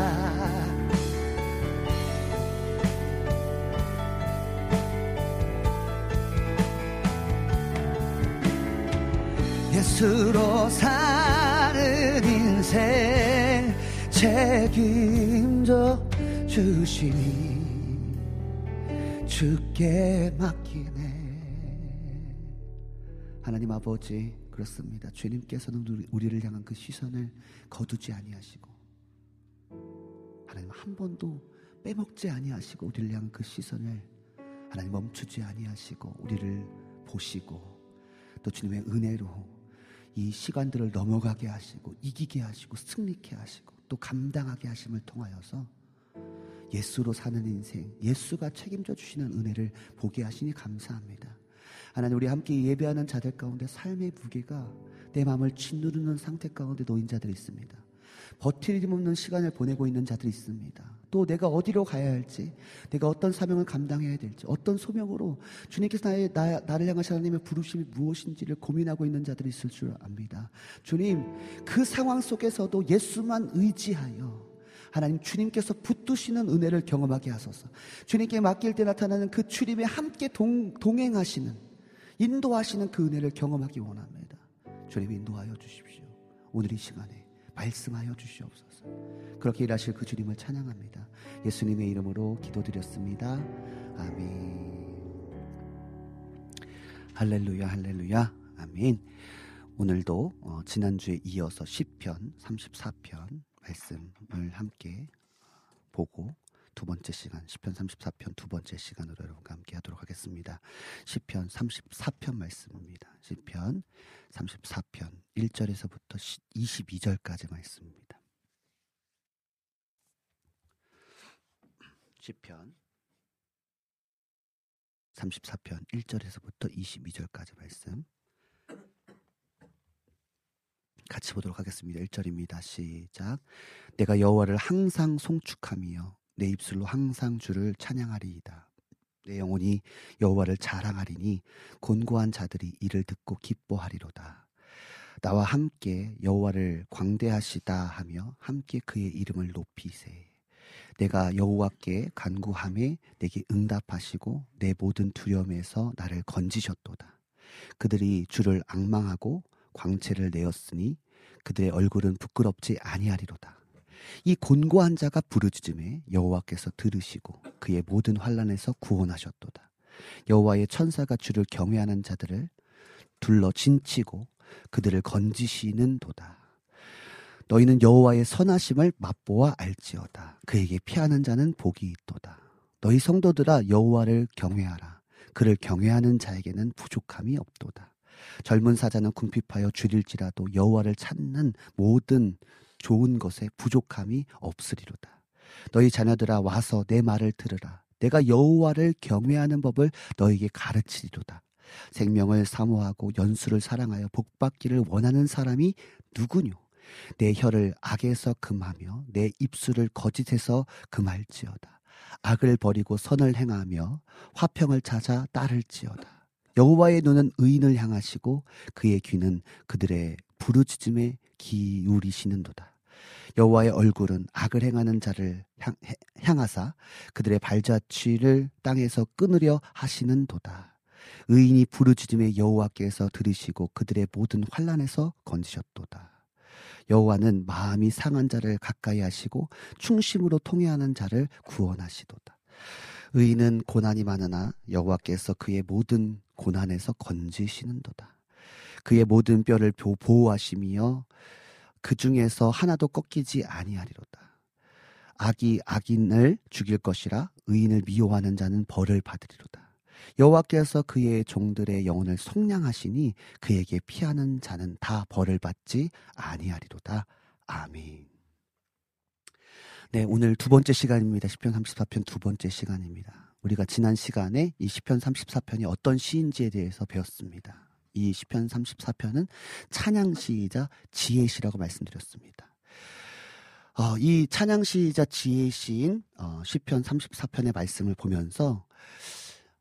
예수로 사는 인생 책임져 주시니 주께 맡기네 하나님 아버지 그렇습니다 주님께서는 우리- 우리를 향한 그 시선을 거두지 아니하시고 하나님 한 번도 빼먹지 아니하시고 우리를 향한 그 시선을 하나님 멈추지 아니하시고 우리를 보시고 또 주님의 은혜로 이 시간들을 넘어가게 하시고 이기게 하시고 승리케 하시고 또 감당하게 하심을 통하여서 예수로 사는 인생, 예수가 책임져 주시는 은혜를 보게 하시니 감사합니다. 하나님 우리 함께 예배하는 자들 가운데 삶의 무게가 내 마음을 짓누르는 상태 가운데 놓인 자들이 있습니다. 버틸 힘 없는 시간을 보내고 있는 자들이 있습니다. 또 내가 어디로 가야 할지, 내가 어떤 사명을 감당해야 될지, 어떤 소명으로 주님께서 나의, 나, 나를 향하신 하나님의 부르심이 무엇인지를 고민하고 있는 자들이 있을 줄 압니다. 주님, 그 상황 속에서도 예수만 의지하여 하나님 주님께서 붙드시는 은혜를 경험하게 하소서. 주님께 맡길 때 나타나는 그 주님에 함께 동, 동행하시는, 인도하시는 그 은혜를 경험하기 원합니다. 주님 인도하여 주십시오. 오늘 이 시간에 말씀하여 주시옵소서. 그렇게 일하실 그 주님을 찬양합니다. 예수님의 이름으로 기도드렸습니다. 아멘. 할렐루야, 할렐루야, 아멘. 오늘도 어, 지난주에 이어서 10편, 34편 말씀을 함께 보고 두 번째 시간 10편 34편 두 번째 시간으로 여러분과 함께 하도록 하겠습니다. 10편 34편 말씀입니다. 10편 34편 1절에서부터 22절까지 말씀입니다. 10편 34편 1절에서부터 22절까지 말씀 같이 보도록 하겠습니다. 1절입니다. 시작. 내가 여호와를 항상 송축하며 내 입술로 항상 주를 찬양하리이다. 내 영혼이 여호와를 자랑하리니 곤고한 자들이 이를 듣고 기뻐하리로다. 나와 함께 여호와를 광대하시다 하며 함께 그의 이름을 높이세. 내가 여호와께 간구함에 내게 응답하시고 내 모든 두려움에서 나를 건지셨도다. 그들이 주를 악망하고 광채를 내었으니 그들의 얼굴은 부끄럽지 아니하리로다. 이 곤고한 자가 부르짖음에 여호와께서 들으시고 그의 모든 환란에서 구원하셨도다. 여호와의 천사가 주를 경외하는 자들을 둘러 진치고 그들을 건지시는 도다. 너희는 여호와의 선하심을 맛보아 알지어다. 그에게 피하는 자는 복이 있도다. 너희 성도들아 여호와를 경외하라. 그를 경외하는 자에게는 부족함이 없도다. 젊은 사자는 궁핍하여 줄일지라도 여호와를 찾는 모든 좋은 것에 부족함이 없으리로다. 너희 자녀들아 와서 내 말을 들으라. 내가 여호와를 경외하는 법을 너에게 가르치리로다. 생명을 사모하고 연수를 사랑하여 복받기를 원하는 사람이 누구뇨? 내 혀를 악에서 금하며 내 입술을 거짓에서 금할지어다. 악을 버리고 선을 행하며 화평을 찾아 따를지어다. 여호와의 눈은 의인을 향하시고 그의 귀는 그들의 부르짖음에 기울이시는도다. 여호와의 얼굴은 악을 행하는 자를 향, 향하사 그들의 발자취를 땅에서 끊으려 하시는도다. 의인이 부르짖음에 여호와께서 들으시고 그들의 모든 환란에서 건지셨도다. 여호와는 마음이 상한 자를 가까이 하시고 충심으로 통회하는 자를 구원하시도다. 의인은 고난이 많으나 여호와께서 그의 모든 고난에서 건지시는도다. 그의 모든 뼈를 보- 보호하시며 그 중에서 하나도 꺾이지 아니하리로다. 악이 악인을 죽일 것이라 의인을 미워하는 자는 벌을 받으리로다. 여호와께서 그의 종들의 영혼을 속량하시니 그에게 피하는 자는 다 벌을 받지 아니하리로다. 아멘. 네, 오늘 두 번째 시간입니다. 시편 34편 두 번째 시간입니다. 우리가 지난 시간에 이 시편 34편이 어떤 시인지에 대해서 배웠습니다. 이 시편 34편은 찬양 시이자 지혜 시라고 말씀드렸습니다. 어, 이 찬양 시이자 지혜 시인 어, 시편 34편의 말씀을 보면서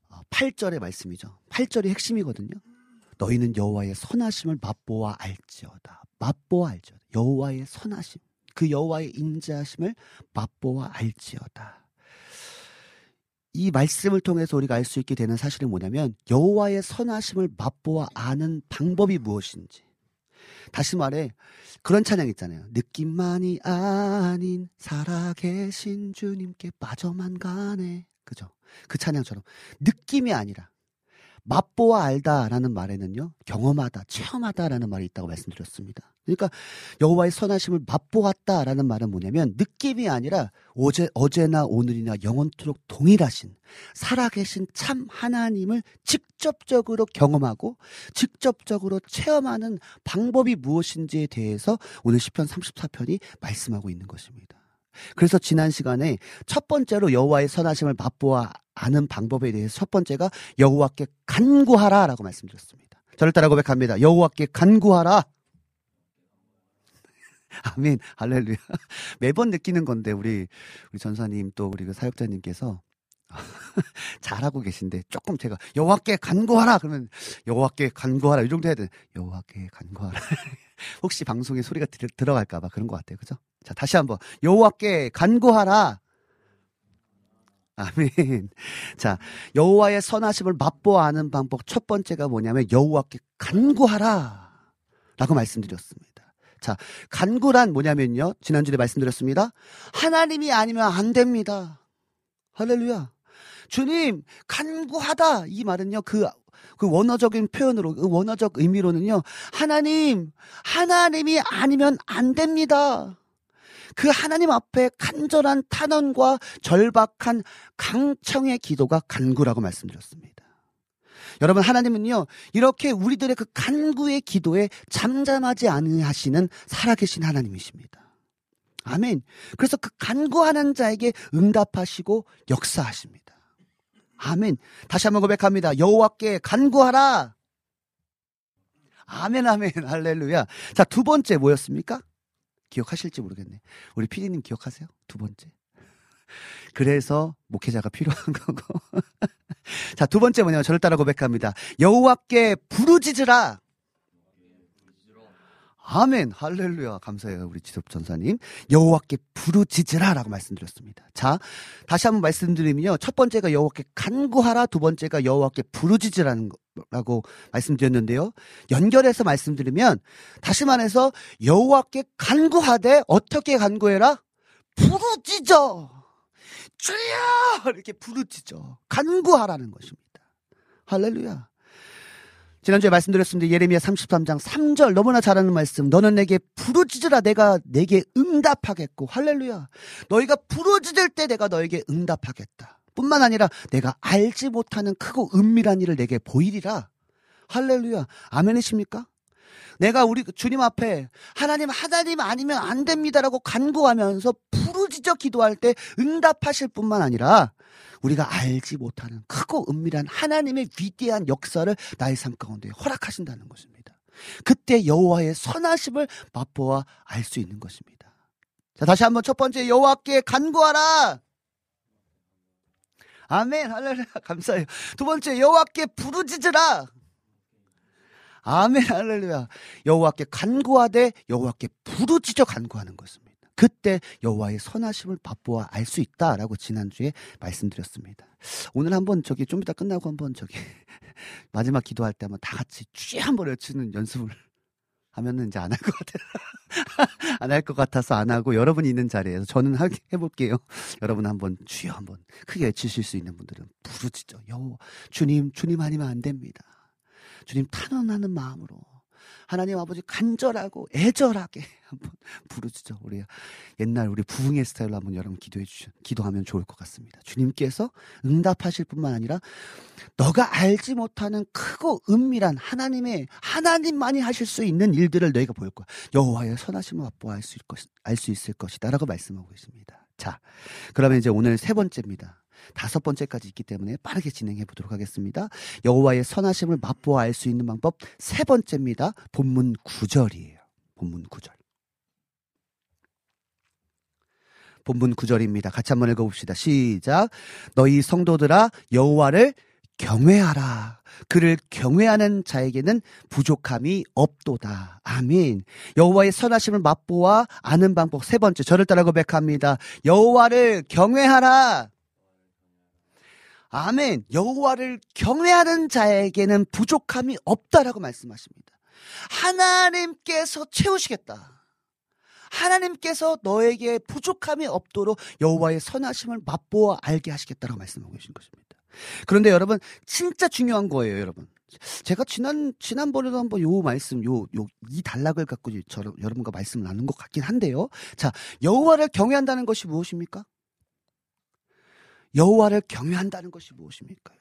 어, 8절의 말씀이죠. 8절이 핵심이거든요. 너희는 여호와의 선하심을 맛보아 알지어다. 맛보아 알지어다. 여호와의 선하심. 그 여호와의 인자하심을 맛보아 알지어다. 이 말씀을 통해서 우리가 알 수 있게 되는 사실은 뭐냐면 여호와의 선하심을 맛보아 아는 방법이 무엇인지. 다시 말해 그런 찬양 있잖아요. 느낌만이 아닌 살아계신 주님께 빠져만 가네. 그죠? 그 찬양처럼 느낌이 아니라 맛보아 알다라는 말에는요 경험하다, 체험하다라는 말이 있다고 말씀드렸습니다. 그러니까 여호와의 선하심을 맛보았다라는 말은 뭐냐면 느낌이 아니라 어제 어제나 오늘이나 영원토록 동일하신 살아계신 참 하나님을 직접적으로 경험하고 직접적으로 체험하는 방법이 무엇인지에 대해서 오늘 시편 34편이 말씀하고 있는 것입니다. 그래서 지난 시간에 첫 번째로 여호와의 선하심을 맛보아 아는 방법에 대해서 첫 번째가 여호와께 간구하라라고 말씀드렸습니다. 저를 따라 고백합니다. 여호와께 간구하라. (laughs) 아멘. 할렐루야. (laughs) 매번 느끼는 건데 우리 우리 전사님 또 우리 그 사역자님께서 (laughs) 잘하고 계신데 조금 제가 여호와께 간구하라 그러면 여호와께 간구하라 이 정도 해야 돼. 여호와께 간구하라. 혹시 방송에 소리가 들, 들어갈까 봐 그런 것 같아요. 그죠? 자 다시 한번 여호와께 간구하라. 아멘. 자, 여호와의 선하심을 맛보아 아는 방법 첫 번째가 뭐냐면 여호와께 간구하라. 라고 말씀드렸습니다. 자, 간구란 뭐냐면요. 지난주에 말씀드렸습니다. 하나님이 아니면 안 됩니다. 할렐루야. 주님, 간구하다. 이 말은요, 그, 그 원어적인 표현으로, 그 원어적 의미로는요, 하나님, 하나님이 아니면 안 됩니다. 그 하나님 앞에 간절한 탄원과 절박한 강청의 기도가 간구라고 말씀드렸습니다. 여러분 하나님은요 이렇게 우리들의 그 간구의 기도에 잠잠하지 않으시는 살아계신 하나님이십니다. 아멘. 그래서 그 간구하는 자에게 응답하시고 역사하십니다. 아멘. 다시 한번 고백합니다. 여호와께 간구하라. 아멘 아멘 할렐루야. 자 두 번째 뭐였습니까? 기억하실지 모르겠네. 우리 피디님 기억하세요? 두 번째. (laughs) 그래서 목회자가 필요한 (laughs) 거고. 자, 두 번째 뭐냐면 저를 따라 고백합니다. 여호와께 부르짖으라. 아멘. 할렐루야. 감사해요. 우리 지섭 전사님. 여호와께 부르짖으라라고 말씀드렸습니다. 자, 다시 한번 말씀드리면요. 첫 번째가 여호와께 간구하라, 두 번째가 여호와께 부르짖으라는 거라고 말씀드렸는데요. 연결해서 말씀드리면 다시 말해서 여호와께 간구하되 어떻게 간구해라? 부르짖어. 주여! 이렇게 부르짖어. 간구하라는 것입니다. 할렐루야. 지난주에 말씀드렸습니다. 예레미야 33장 3절 너무나 잘하는 말씀. 너는 내게 부르짖으라 내가 내게 응답하겠고 할렐루야. 너희가 부르짖을 때 내가 너에게 응답하겠다. 뿐만 아니라 내가 알지 못하는 크고 은밀한 일을 내게 보이리라. 할렐루야. 아멘이십니까? 내가 우리 주님 앞에 하나님 하나님 아니면 안 됩니다라고 간구하면서 부르짖어 기도할 때 응답하실 뿐만 아니라 우리가 알지 못하는 크고 은밀한 하나님의 위대한 역사를 나의 삶 가운데 허락하신다는 것입니다. 그때 여호와의 선하심을 맛보아 알 수 있는 것입니다. 자, 다시 한번 첫 번째 여호와께 간구하라. 아멘. 할렐루야. (laughs) 감사해요. 두 번째 여호와께 부르짖으라. 아멘. 할렐루야. 여호와께 간구하되 여호와께 부르짖어 간구하는 것입니다. 그때 여호와의 선하심을 맛보아 알 수 있다라고 지난주에 말씀드렸습니다. 오늘 한번 저기 좀 이따 끝나고 한번 저기 (laughs) 마지막 기도할 때 한번 다 같이 쥐 한번 외치는 연습을 (laughs) 하면은 이제 안 할 것 같아요. (laughs) 안 할 것 같아서 안 하고 여러분이 있는 자리에서 저는 하- 해볼게요. 여러분 한번 주여 한번 크게 외치실 수 있는 분들은 부르짖어. 여호 주님 주님 아니면 안 됩니다. 주님 탄원하는 마음으로 하나님 아버지 간절하고 애절하게 (laughs) 한번 부르짖어 우리 옛날 우리 부흥의 스타일로 한번 여러분 기도해 주시 기도하면 좋을 것 같습니다. 주님께서 응답하실 뿐만 아니라 너가 알지 못하는 크고 은밀한 하나님의 하나님만이 하실 수 있는 일들을 너희가 보일 거야. 여호와의 선하심을 맛보아 알수 있을 것이다라고 말씀하고 있습니다. 자, 그러면 이제 오늘 세 번째입니다. 다섯 번째까지 있기 때문에 빠르게 진행해 보도록 하겠습니다. 여호와의 선하심을 맛보아 알 수 있는 방법 세 번째입니다. 본문 9절이에요. 본문 9절. 본문 9절입니다. 같이 한번 읽어 봅시다. 시작. 너희 성도들아 여호와를 경외하라. 그를 경외하는 자에게는 부족함이 없도다. 아멘. 여호와의 선하심을 맛보아 아는 방법 세 번째 저를 따라 고백합니다. 여호와를 경외하라. 아멘. 여호와를 경외하는 자에게는 부족함이 없다라고 말씀하십니다. 하나님께서 채우시겠다. 하나님께서 너에게 부족함이 없도록 여호와의 선하심을 맛보아 알게 하시겠다라고 말씀하고 계신 것입니다. 그런데 여러분 진짜 중요한 거예요, 여러분. 제가 지난 지난번에도 한번 요 말씀 요 요 이 단락을 갖고 저 여러분과 말씀을 나눈 것 같긴 한데요. 자, 여호와를 경외한다는 것이 무엇입니까? 여호와를 경외한다는 것이 무엇입니까?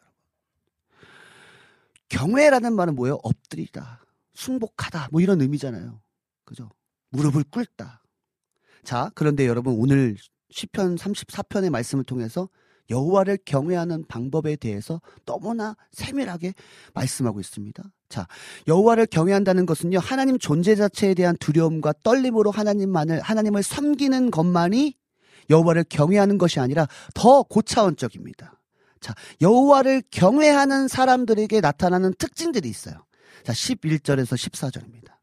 경외라는 말은 뭐예요? 엎드리다, 순복하다, 뭐 이런 의미잖아요. 그죠? 무릎을 꿇다. 자, 그런데 여러분 오늘 시편 34편의 말씀을 통해서 여호와를 경외하는 방법에 대해서 너무나 세밀하게 말씀하고 있습니다. 자, 여호와를 경외한다는 것은요. 하나님 존재 자체에 대한 두려움과 떨림으로 하나님만을 하나님을 섬기는 것만이 여호와를 경외하는 것이 아니라 더 고차원적입니다. 자, 여호와를 경외하는 사람들에게 나타나는 특징들이 있어요. 자, 11절에서 14절입니다.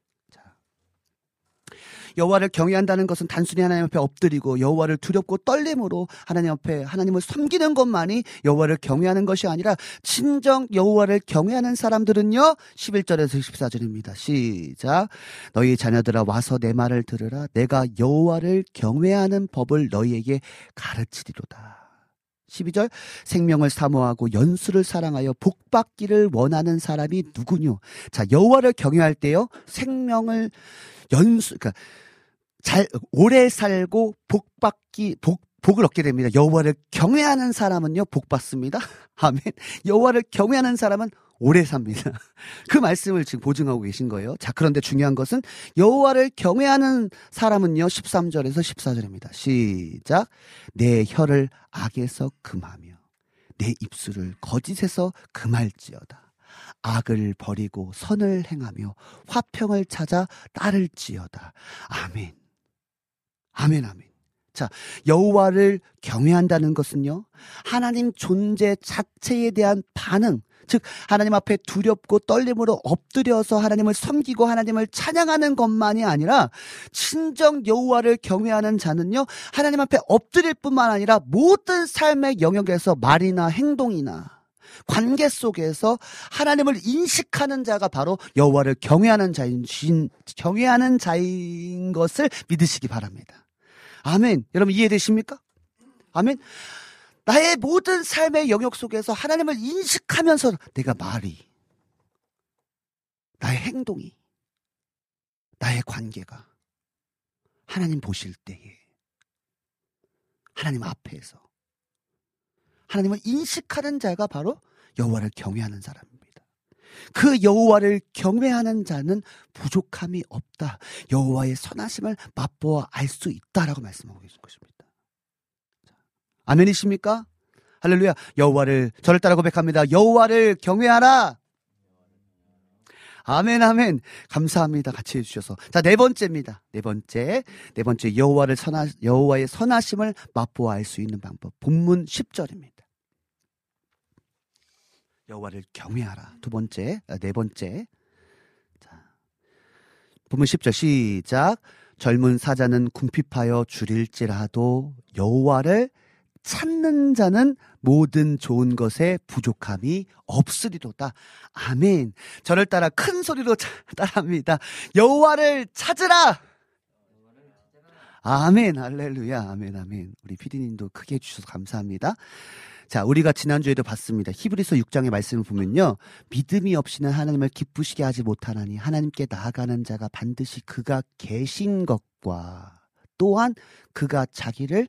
여호와를 경외한다는 것은 단순히 하나님 앞에 엎드리고 여호와를 두렵고 떨림으로 하나님 앞에 하나님을 섬기는 것만이 여호와를 경외하는 것이 아니라 진정 여호와를 경외하는 사람들은요 11절에서 14절입니다. 시작 너희 자녀들아 와서 내 말을 들으라 내가 여호와를 경외하는 법을 너희에게 가르치리로다. 12절 생명을 사모하고 연수를 사랑하여 복 받기를 원하는 사람이 누구뇨? 자 여호와를 경외할 때요 생명을 연수 그러니까 잘 오래 살고 복 받기 복 복을 얻게 됩니다. 여호와를 경외하는 사람은요 복 받습니다. (laughs) 아멘. 여호와를 경외하는 사람은 오래 삽니다. (laughs) 그 말씀을 지금 보증하고 계신 거예요. 자, 그런데 중요한 것은 여호와를 경외하는 사람은요 13절에서 14절입니다. 시작. 내 혀를 악에서 금하며 내 입술을 거짓에서 금할지어다. 악을 버리고 선을 행하며 화평을 찾아 따를지어다. 아멘. 아멘, 아멘. 자, 여호와를 경외한다는 것은요, 하나님 존재 자체에 대한 반응, 즉, 하나님 앞에 두렵고 떨림으로 엎드려서 하나님을 섬기고 하나님을 찬양하는 것만이 아니라, 친정 여호와를 경외하는 자는요, 하나님 앞에 엎드릴 뿐만 아니라 모든 삶의 영역에서 말이나 행동이나, 관계 속에서 하나님을 인식하는 자가 바로 여호와를 경외하는 자인 경외하는 자인 것을 믿으시기 바랍니다. 아멘. 여러분 이해되십니까? 아멘. 나의 모든 삶의 영역 속에서 하나님을 인식하면서 내가 말이 나의 행동이, 나의 관계가 하나님 보실 때에 하나님 앞에서 하나님을 인식하는 자가 바로 여호와를 경외하는 사람입니다. 그 여호와를 경외하는 자는 부족함이 없다. 여호와의 선하심을 맛보아 알 수 있다라고 말씀하고 계신 것입니다. 자, 아멘이십니까? 할렐루야. 여호와를 저를 따라 고백합니다. 여호와를 경외하라. 아멘 아멘. 감사합니다. 같이 해 주셔서. 자, 네 번째입니다. 네 번째. 네 번째 여호와를 선하 여호와의 선하심을 맛보아 알 수 있는 방법. 본문 10절입니다. 여호와를 경외하라. 두 번째, 아, 네 번째. 자, 본문 10절 시작. 젊은 사자는 궁핍하여 줄일지라도 여호와를 찾는 자는 모든 좋은 것에 부족함이 없으리로다. 아멘. 저를 따라 큰 소리로 자- 따라합니다. 여호와를 찾으라. 아멘. 할렐루야. 아멘. 아멘. 우리 피디님도 크게 해주셔서 감사합니다. 자, 우리가 지난주에도 봤습니다. 히브리서 6장의 말씀을 보면요. 믿음이 없이는 하나님을 기쁘시게 하지 못하나니 하나님께 나아가는 자가 반드시 그가 계신 것과 또한 그가 자기를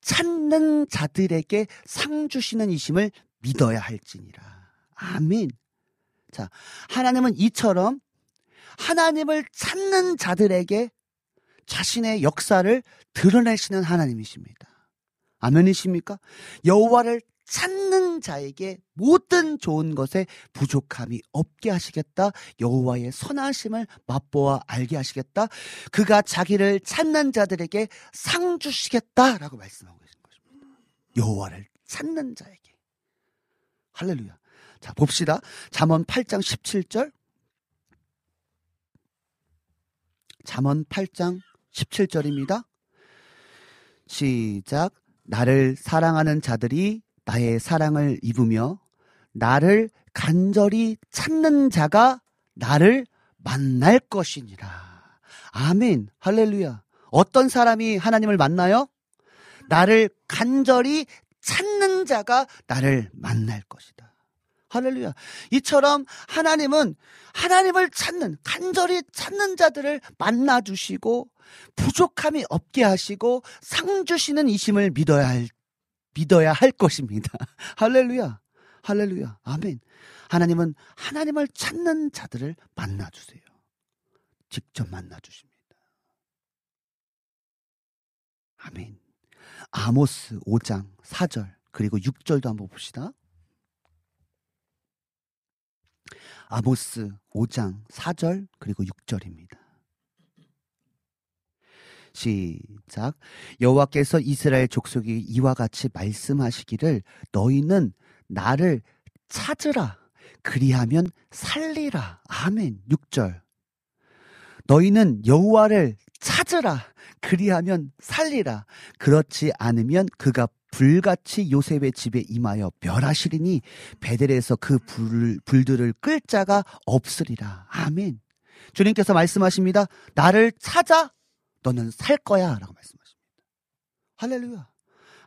찾는 자들에게 상 주시는 이심을 믿어야 할지니라. 아멘. 자, 하나님은 이처럼 하나님을 찾는 자들에게 자신의 역사를 드러내시는 하나님이십니다. 아멘이십니까? 여호와를 찾는 자에게 모든 좋은 것에 부족함이 없게 하시겠다. 여호와의 선하심을 맛보아 알게 하시겠다. 그가 자기를 찾는 자들에게 상 주시겠다라고 말씀하고 계신 것입니다. 여호와를 찾는 자에게. 할렐루야. 자, 봅시다. 잠언 8장 17절. 잠언 8장 17절입니다. 시작. 나를 사랑하는 자들이 나의 사랑을 입으며 나를 간절히 찾는 자가 나를 만날 것이니라. 아멘. 할렐루야. 어떤 사람이 하나님을 만나요? 나를 간절히 찾는 자가 나를 만날 것이다. 할렐루야. 이처럼 하나님은 하나님을 찾는, 간절히 찾는 자들을 만나주시고, 부족함이 없게 하시고, 상 주시는 이심을 믿어야 할, 믿어야 할 것입니다. (laughs) 할렐루야. 할렐루야. 아멘. 하나님은 하나님을 찾는 자들을 만나주세요. 직접 만나주십니다. 아멘. 아모스 5장 4절, 그리고 6절도 한번 봅시다. 아모스 5장 4절 그리고 6절입니다. 시작. 여호와께서 이스라엘 족속이 이와 같이 말씀하시기를 너희는 나를 찾으라 그리하면 살리라. 아멘. 6절. 너희는 여호와를 찾으라 그리하면 살리라. 그렇지 않으면 그가 불같이 요셉의 집에 임하여 멸하시리니 베델에서 그 불, 불들을 끌 자가 없으리라. 아멘. 주님께서 말씀하십니다. 나를 찾아 너는 살 거야 라고 말씀하십니다. 할렐루야.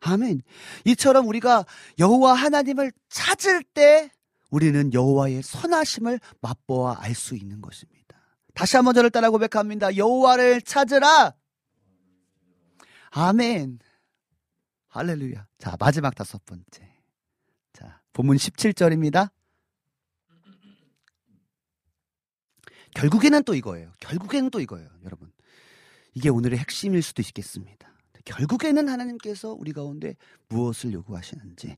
아멘. 이처럼 우리가 여호와 하나님을 찾을 때 우리는 여호와의 선하심을 맛보아 알 수 있는 것입니다. 다시 한번 저를 따라 고백합니다. 여호와를 찾으라. 아멘. 할렐루야. 자, 마지막 다섯 번째. 자, 본문 17절입니다. 결국에는 또 이거예요. 결국에는 또 이거예요, 여러분. 이게 오늘의 핵심일 수도 있겠습니다. 결국에는 하나님께서 우리 가운데 무엇을 요구하시는지.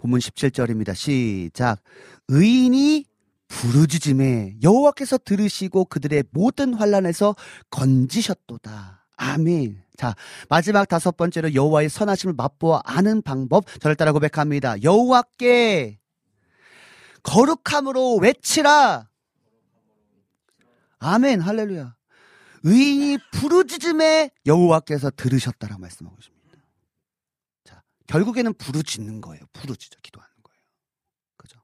본문 17절입니다. 시작. 의인이 부르짖음에 여호와께서 들으시고 그들의 모든 환란에서 건지셨도다. 아멘. 자, 마지막 다섯 번째로 여호와의 선하심을 맛보아 아는 방법. 저를 따라 고백합니다. 여호와께 거룩함으로 외치라. 아멘. 할렐루야. 의인이 부르짖음에 여호와께서 들으셨다라고 말씀하고 있습니다. 자, 결국에는 부르짖는 거예요. 부르짖어 기도하는 거예요. 그죠?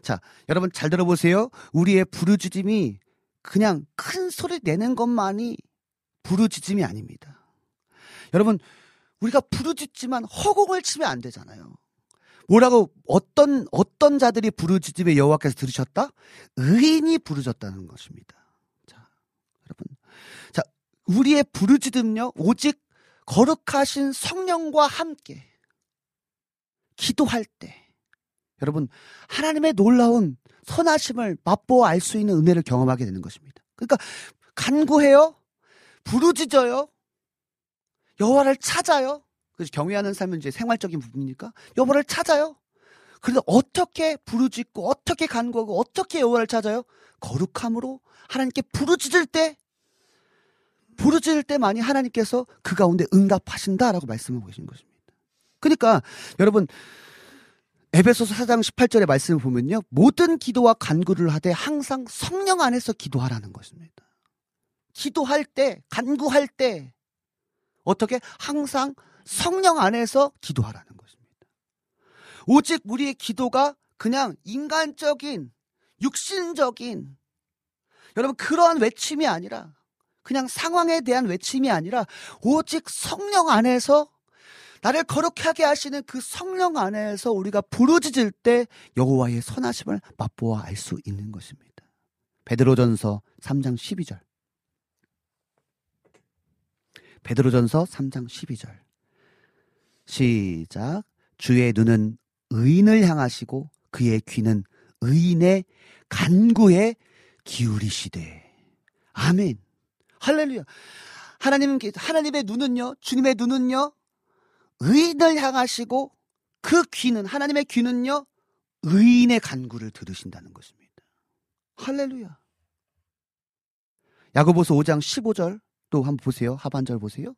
자, 여러분 잘 들어보세요. 우리의 부르짖음이 그냥 큰 소리 내는 것만이 부르짖음이 아닙니다. 여러분, 우리가 부르짖지만 허공을 치면 안 되잖아요. 뭐라고 어떤 어떤 자들이 부르짖음에 여호와께서 들으셨다? 의인이 부르짖었다는 것입니다. 자, 여러분. 자, 우리의 부르짖음요 오직 거룩하신 성령과 함께 기도할 때 여러분 하나님의 놀라운 선하심을 맛보아 알 수 있는 은혜를 경험하게 되는 것입니다. 그러니까 간구해요. 부르짖어요. 여호와를 찾아요. 그래서 경외하는 삶은 이제 생활적인 부분이니까 여호와를 찾아요. 그래서 어떻게 부르짖고 어떻게 간구하고 어떻게 여호와를 찾아요? 거룩함으로 하나님께 부르짖을 때 부르짖을 때만이 하나님께서 그 가운데 응답하신다라고 말씀하고 계신 것입니다. 그러니까 여러분 에베소서 4장 18절의 말씀을 보면요. 모든 기도와 간구를 하되 항상 성령 안에서 기도하라는 것입니다. 기도할 때, 간구할 때 어떻게 항상 성령 안에서 기도하라는 것입니다. 오직 우리의 기도가 그냥 인간적인 육신적인 여러분 그러한 외침이 아니라 그냥 상황에 대한 외침이 아니라 오직 성령 안에서 나를 거룩하게 하시는 그 성령 안에서 우리가 부르짖을 때 여호와의 선하심을 맛보아 알 수 있는 것입니다. 베드로전서 3장 12절. 베드로전서 3장 12절. 시작. 주의 눈은 의인을 향하시고 그의 귀는 의인의 간구에 기울이시되. 아멘. 할렐루야. 하나님, 하나님의 눈은요, 주님의 눈은요, 의인을 향하시고 그 귀는, 하나님의 귀는요, 의인의 간구를 들으신다는 것입니다. 할렐루야. 야고보서 5장 15절 또 한번 보세요. 하반절 보세요.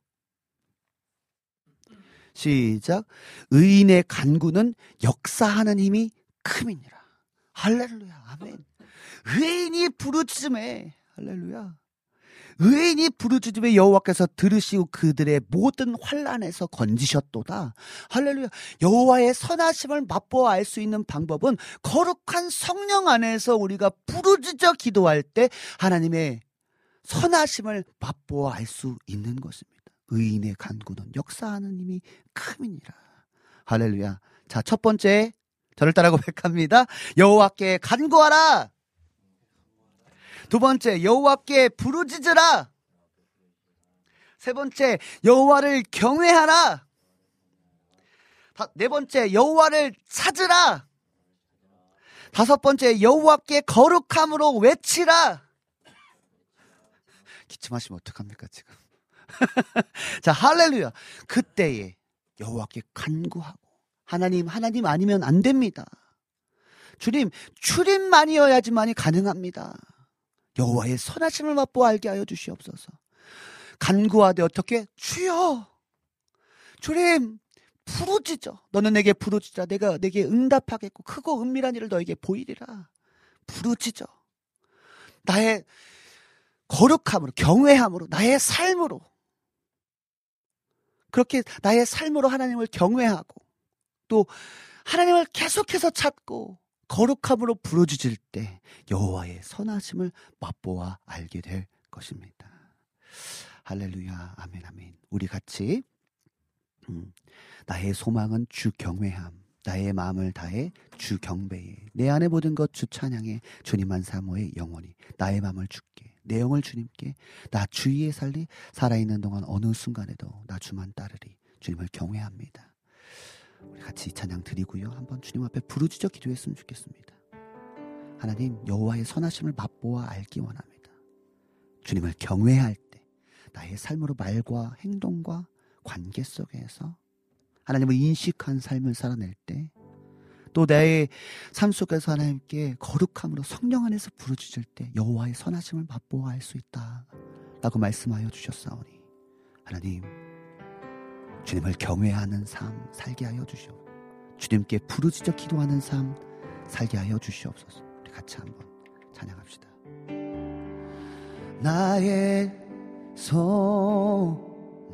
시작. 의인의 간구는 역사하는 힘이 큼이니라. 할렐루야. 아멘. 의인이 부르짖음에 할렐루야. 의인이 부르짖음에 여호와께서 들으시고 그들의 모든 환란에서 건지셨도다. 할렐루야. 여호와의 선하심을 맛보아 알 수 있는 방법은 거룩한 성령 안에서 우리가 부르짖어 기도할 때 하나님의 선하심을 맛보아 알 수 있는 것입니다. 의인의 간구는 역사하는 힘이 큼이니라. 할렐루야. 자, 첫 번째 저를 따라 고백합니다. 여호와께 간구하라. 두 번째 여호와께 부르짖으라. 세 번째 여호와를 경외하라. 다, 네 번째 여호와를 찾으라. 다섯 번째 여호와께 거룩함으로 외치라. 기침하시면 어떡합니까 지금? (laughs) 자 할렐루야. 그때에 여호와께 간구하고 하나님 하나님 아니면 안 됩니다. 주님 출입만이어야지만이 가능합니다. 여호와의 선하심을 맛보아 알게 하여 주시옵소서. 간구하되 어떻게 주여 주님 부르짖어 너는 내게 부르짖어 내가 내게 응답하겠고 크고 은밀한 일을 너에게 보이리라 부르짖어 나의 거룩함으로 경외함으로 나의 삶으로 그렇게 나의 삶으로 하나님을 경외하고 또 하나님을 계속해서 찾고 거룩함으로 부르짖을 때 여호와의 선하심을 맛보아 알게 될 것입니다. 할렐루야, 아멘, 아멘. 우리 같이 음, 나의 소망은 주 경외함, 나의 마음을 다해 주 경배해, 내 안에 모든 것 주 찬양해, 주님만 사모해 영원히 나의 마음을 주께, 내 영을 주님께, 나 주위에 살리 살아있는 동안 어느 순간에도 나 주만 따르리, 주님을 경외합니다. 우리 같이 찬양 드리고요. 한번 주님 앞에 부르짖어 기도했으면 좋겠습니다. 하나님 여호와의 선하심을 맛보아 알기 원합니다. 주님을 경외할 때 나의 삶으로 말과 행동과 관계 속에서 하나님을 인식한 삶을 살아낼 때 또 나의 삶 속에서 하나님께 거룩함으로 성령 안에서 부르짖을 때 여호와의 선하심을 맛보아 알 수 있다. 라고 말씀하여 주셨사오니 하나님 주님을 경외하는 삶 살게 하여 주시오. 주님께 부르짖어 기도하는 삶 살게 하여 주시옵소서. 우리 같이 한번 찬양합시다. 나의 소망은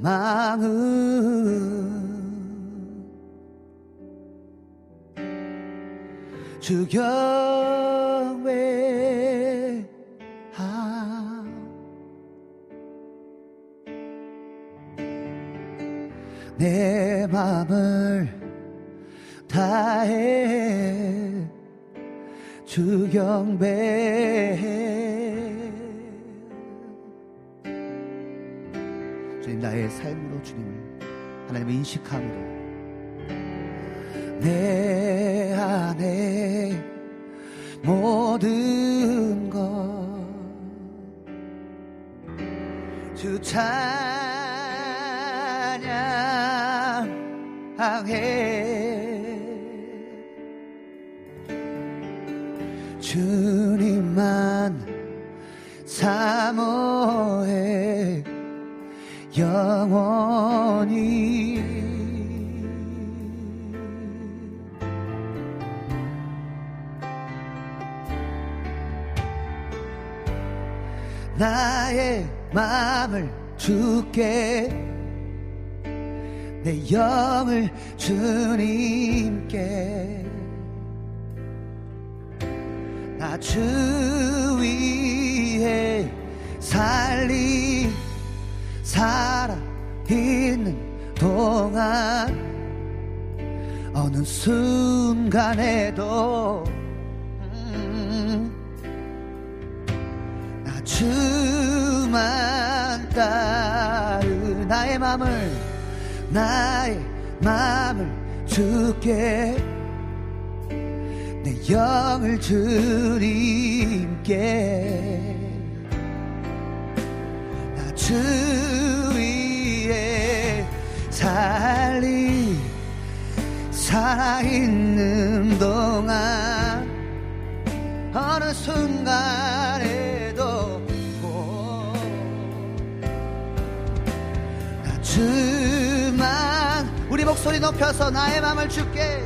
주 경외함 내 맘을 다해 주 경배해. 주님 나의 삶으로 주님을 하나님을 인식함으로 내 안에 모든 것주 찬양하게 주님만 사모해 영원히 나의 마음을 주께 내 영을 주님께. 나 주 위에 살리 살아 있는 동안 어느 순간에도 음, 나 주만 따르 나의 마음을 나의 마음을 주께 내 영을 주님께. 나 주 위에 살리 살아있는 동안 어느 순간 소리 높여서 나의 마음을 줄게.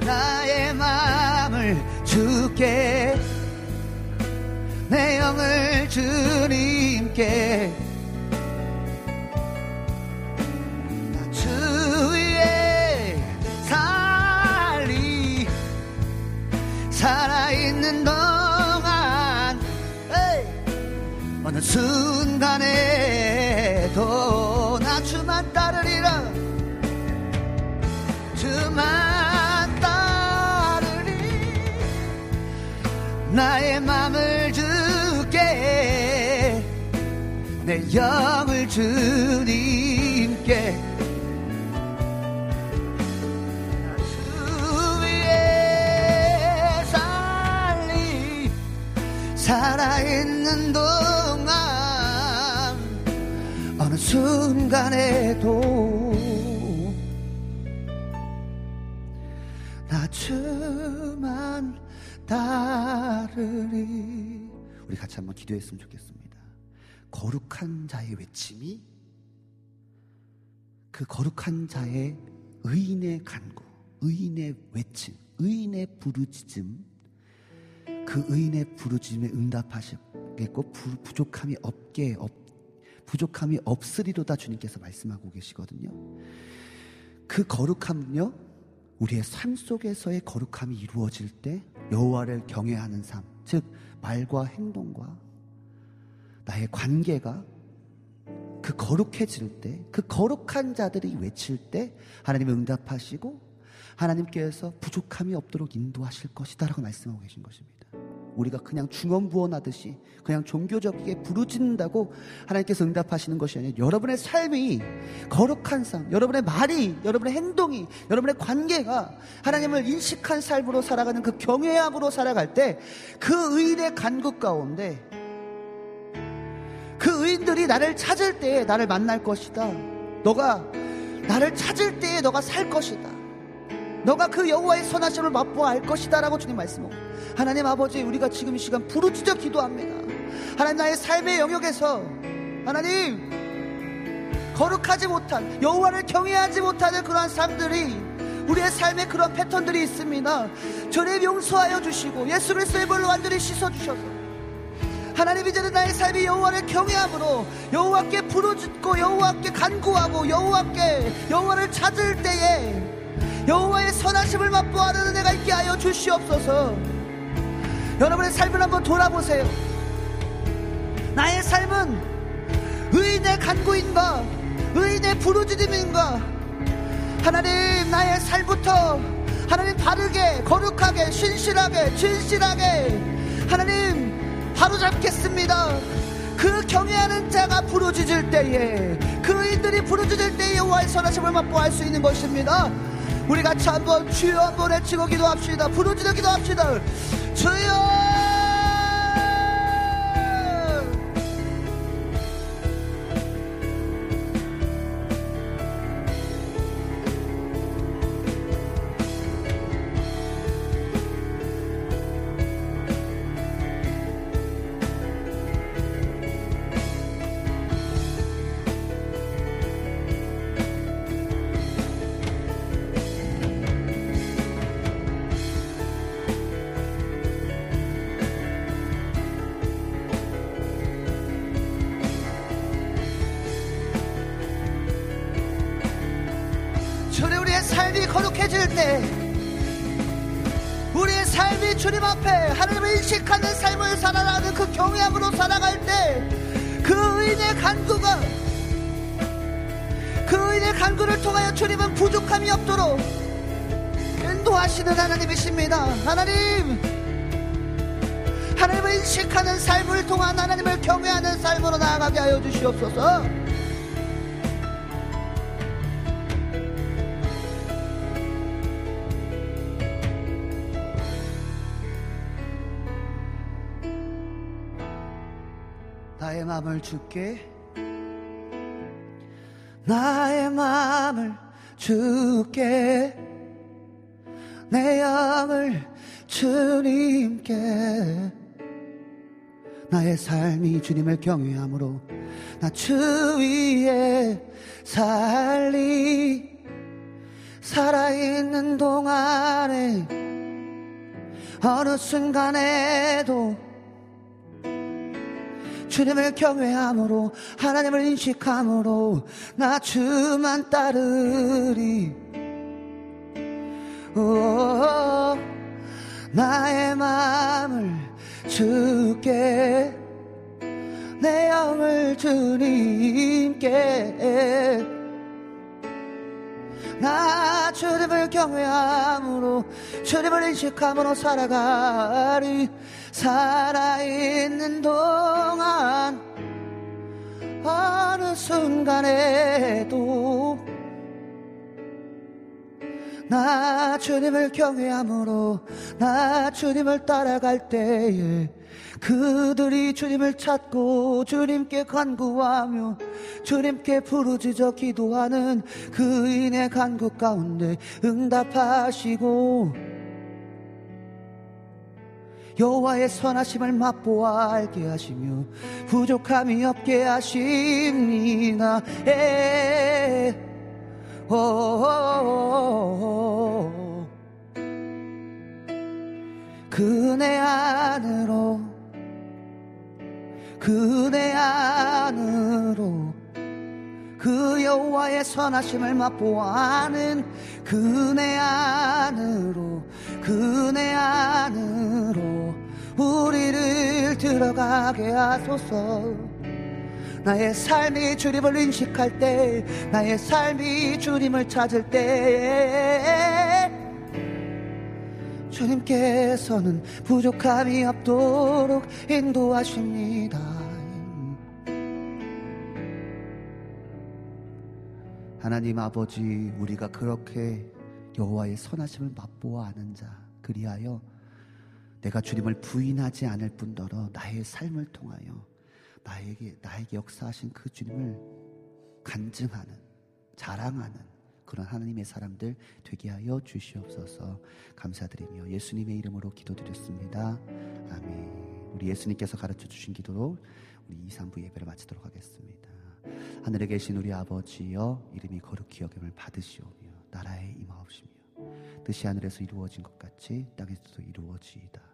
나의 마음을 주께 내 영을 주님께. 나 주위에 살리. 살아있는 동안 어느 순간에도 나의 맘을 주께 내 영을 주님께. 주 위에 살리 살아있는 동안 어느 순간에도 나 주만 따르리. 우리 같이 한번 기도했으면 좋겠습니다. 거룩한 자의 외침이 그 거룩한 자의 의인의 간구 의인의 외침 의인의 부르짖음 그 의인의 부르짖음에 응답하시겠고 부- 부족함이 없게 없, 부족함이 없으리로다 주님께서 말씀하고 계시거든요. 그 거룩함은요 우리의 삶 속에서의 거룩함이 이루어질 때 여호와를 경외하는 삶, 즉 말과 행동과 나의 관계가 그 거룩해질 때, 그 거룩한 자들이 외칠 때 하나님이 응답하시고 하나님께서 부족함이 없도록 인도하실 것이다라고 말씀하고 계신 것입니다. 우리가 그냥 중언 부언하듯이 그냥 종교적이게 부르짖는다고 하나님께서 응답하시는 것이 아니라 여러분의 삶이 거룩한 삶, 여러분의 말이, 여러분의 행동이, 여러분의 관계가 하나님을 인식한 삶으로 살아가는 그 경외함으로 살아갈 때 그 의인의 간구 가운데 그 의인들이 나를 찾을 때에 나를 만날 것이다. 너가 나를 찾을 때에 너가 살 것이다. 너가 그 여호와의 선하심을 맛보아 알 것이다라고 주님 말씀하고 하나님 아버지 우리가 지금 이 시간 부르짖어 기도합니다. 하나님 나의 삶의 영역에서 하나님 거룩하지 못한 여호와를 경외하지 못하는 그러한 삶들이 우리의 삶에 그런 패턴들이 있습니다. 저를 용서하여 주시고 예수 그리스도의 벌로 완전히 씻어 주셔서 하나님 이제는 나의 삶이 여호와를 경외함으로 여호와께 부르짖고 여호와께 간구하고 여호와께 여호와를 찾을 때에 여호와의 선하심을 맛보아는 은혜가 있게 하여 주시옵소서. 여러분의 삶을 한번 돌아보세요. 나의 삶은 의인의 간구인가, 의인의 부르짖음인가, 하나님 나의 삶부터 하나님 바르게 거룩하게 신실하게 진실하게 하나님 바로잡겠습니다 그 경외하는 자가 부르짖을 때에 그인들이 부르짖을 때에 여호와의 선하심을 맛보할 수 있는 것입니다 우리 같이 한번 주여 한번 외치고 기도합시다. 부르짖어 기도합시다. 주여 인식하는 삶을 살아가는 그 경외함으로 살아갈 때 그 의인의 간구가 그 의인의 간구를 통하여 주님은 부족함이 없도록 인도하시는 하나님이십니다. 하나님 하나님을 인식하는 삶을 통한 하나님을 경외하는 삶으로 나아가게 하여 주시옵소서 마음을 줄게. 나의 마음을 줄게. 내 영을 주님께. 나의 삶이 주님을 경외함으로 나 주위에 살리. 살아있는 동안에 어느 순간에도 주님을 경외함으로 하나님을 인식함으로 나 주만 따르리. 오, 나의 마음을 주께 내 영을 주님께. 나 주님을 경외함으로 주님을 인식함으로 살아가리 살아있는 동안 어느 순간에도 나 주님을 경외함으로 나 주님을 따라갈 때에 그들이 주님을 찾고 주님께 간구하며 주님께 부르짖어 기도하는 그인의 간구 가운데 응답하시고 여호와의 선하심을 맛보아 알게 하시며 부족함이 없게 하십니다. 오, 그네 안으로 그네 안으로 그 여호와의 선하심을 맛보아는 그네 안으로 그네 안으로 우리를 들어가게 하소서 나의 삶이 주님을 인식할 때 나의 삶이 주님을 찾을 때 주님께서는 부족함이 없도록 인도하십니다. 하나님 아버지, 우리가 그렇게 여호와의 선하심을 맛보아 아는 자, 그리하여 내가 주님을 부인하지 않을 뿐더러 나의 삶을 통하여 나에게 나에게 역사하신 그 주님을 간증하는, 자랑하는 그런 하나님의 사람들 되게 하여 주시옵소서 감사드리며 예수님의 이름으로 기도드렸습니다. 아멘. 우리 예수님께서 가르쳐 주신 기도로 우리 2, 3부 예배를 마치도록 하겠습니다. 하늘에 계신 우리 아버지여 이름이 거룩히 여김을 받으시오며 나라에 임하옵시며 뜻이 하늘에서 이루어진 것 같이 땅에서도 이루어지이다.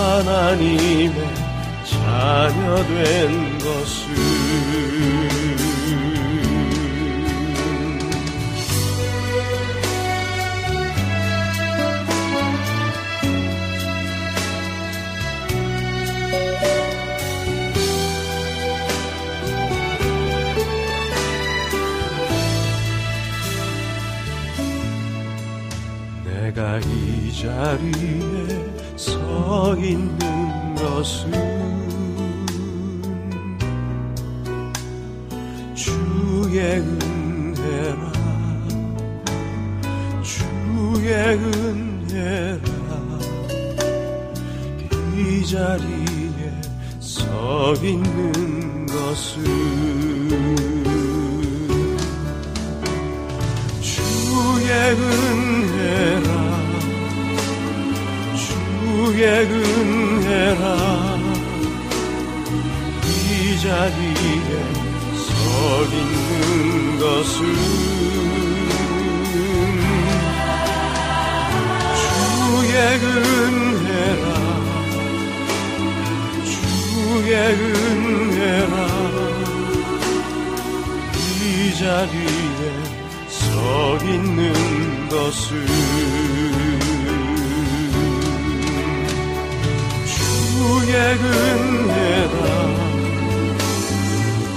하나님의 자녀 된 것은 내가 이 자리에 서 있는 것은 주의 은혜라. 주의 은혜라. 이 자리에 서 있는 것은 주의 은혜라 주의 은혜라. 이 자리에 서 있는 것은 주의 은혜라. 주의 은혜라. 이 자리에 서 있는 것은 주의 은혜라.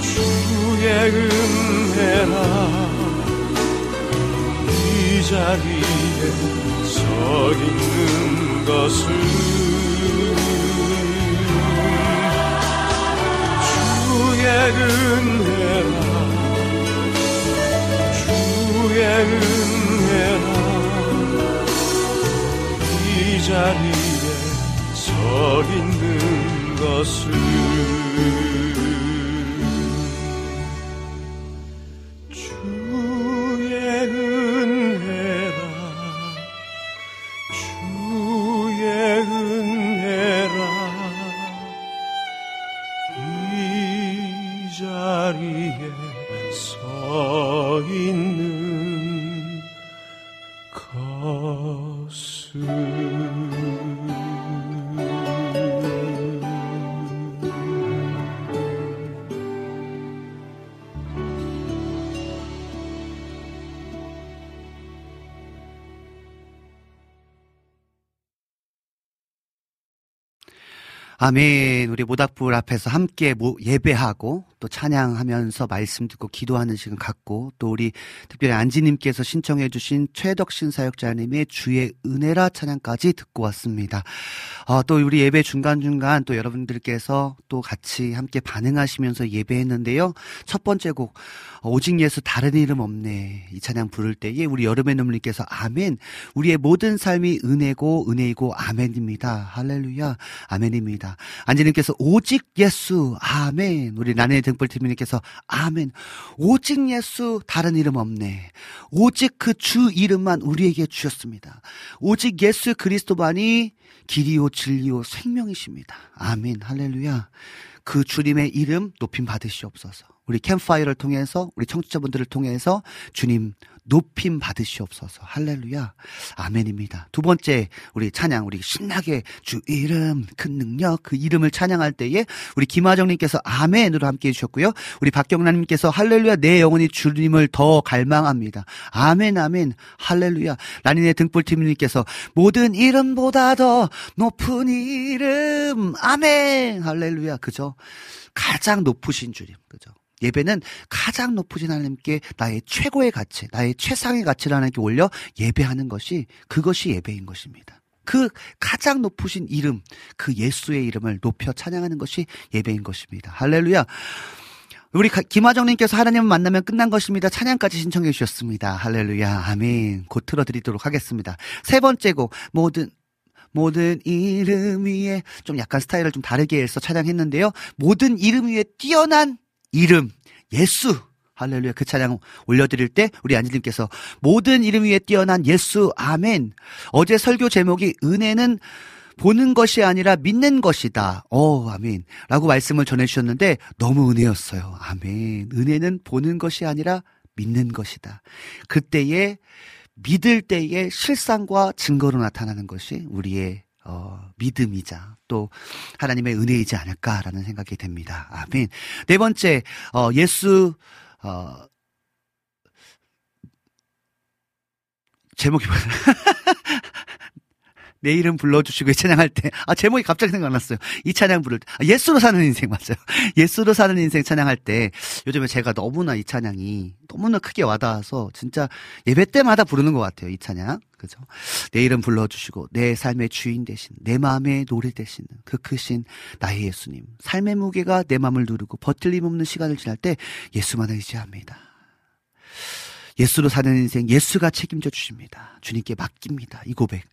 주의 은혜라. 이 자리에 서 있는 것은 주의 은혜라. 주의 은혜라. 이 자리에 서 있는 것은 아멘. 우리 모닥불 앞에서 함께 모- 예배하고 또 찬양하면서 말씀 듣고 기도하는 시간 갖고 또 우리 특별히 안지님께서 신청해 주신 최덕신 사역자님의 주의 은혜라 찬양까지 듣고 왔습니다. 어, 또 우리 예배 중간중간 또 여러분들께서 또 같이 함께 반응하시면서 예배했는데요. 첫 번째 곡 어, 오직 예수 다른 이름 없네. 이 찬양 부를 때에 우리 여름의 눈물님께서 아멘. 우리의 모든 삶이 은혜고 은혜이고 아멘입니다. 할렐루야. 아멘입니다. 안지님께서 오직 예수 아멘. 우리 나의 등불TV님께서 아멘. 오직 예수 다른 이름 없네. 오직 그 주 이름만 우리에게 주셨습니다. 오직 예수 그리스도만이 길이요 진리요 생명이십니다. 아멘. 할렐루야. 그 주님의 이름 높임 받으시옵소서. 우리 캠파이어를 통해서 우리 청취자분들을 통해서 주님 높임 받으시옵소서. 할렐루야. 아멘입니다. 두 번째 우리 찬양 우리 신나게 주 이름 큰 능력 그 이름을 찬양할 때에 우리 김하정 님께서 아멘으로 함께 해 주셨고요. 우리 박경란 님께서 할렐루야 내 영혼이 주님을 더 갈망합니다. 아멘 아멘 할렐루야. 라니네 등불팀 님께서 모든 이름보다 더 높은 이름 아멘 할렐루야 그죠? 가장 높으신 주님 그죠? 예배는 가장 높으신 하나님께 나의 최고의 가치, 나의 최상의 가치를 하나님께 올려 예배하는 것이 그것이 예배인 것입니다. 그 가장 높으신 이름, 그 예수의 이름을 높여 찬양하는 것이 예배인 것입니다. 할렐루야. 우리 가- 김하정님께서 하나님을 만나면 끝난 것입니다. 찬양까지 신청해 주셨습니다. 할렐루야. 아멘. 곧 틀어드리도록 하겠습니다. 세 번째 곡, 모든, 모든 이름 위에 좀 약간 스타일을 좀 다르게 해서 찬양했는데요. 모든 이름 위에 뛰어난 이름, 예수. 할렐루야. 그 찬양 올려드릴 때 우리 안지님께서 모든 이름 위에 뛰어난 예수. 아멘. 어제 설교 제목이 은혜는 보는 것이 아니라 믿는 것이다. 어, 아멘. 라고 말씀을 전해주셨는데 너무 은혜였어요. 아멘. 은혜는 보는 것이 아니라 믿는 것이다. 그때에 믿을 때에 실상과 증거로 나타나는 것이 우리의 어, 믿음이자 또 하나님의 은혜이지 않을까라는 생각이 됩니다. 아멘. 네 번째, 어, 예수, 어, 제목이 뭐야? (laughs) 내 이름 불러주시고 이 찬양할 때, 아, 제목이 갑자기 생각났어요. 이 찬양 부를 때, 아, 예수로 사는 인생 맞아요. (laughs) 예수로 사는 인생 찬양할 때, 요즘에 제가 너무나 이 찬양이 너무나 크게 와닿아서 진짜 예배 때마다 부르는 것 같아요. 이 찬양. 그죠? 내 이름 불러주시고, 내 삶의 주인 되신, 내 마음의 노래 되시는 그 크신 나의 예수님. 삶의 무게가 내 마음을 누르고 버틀림 없는 시간을 지날 때 예수만 의지합니다. 예수로 사는 인생 예수가 책임져 주십니다. 주님께 맡깁니다. 이 고백.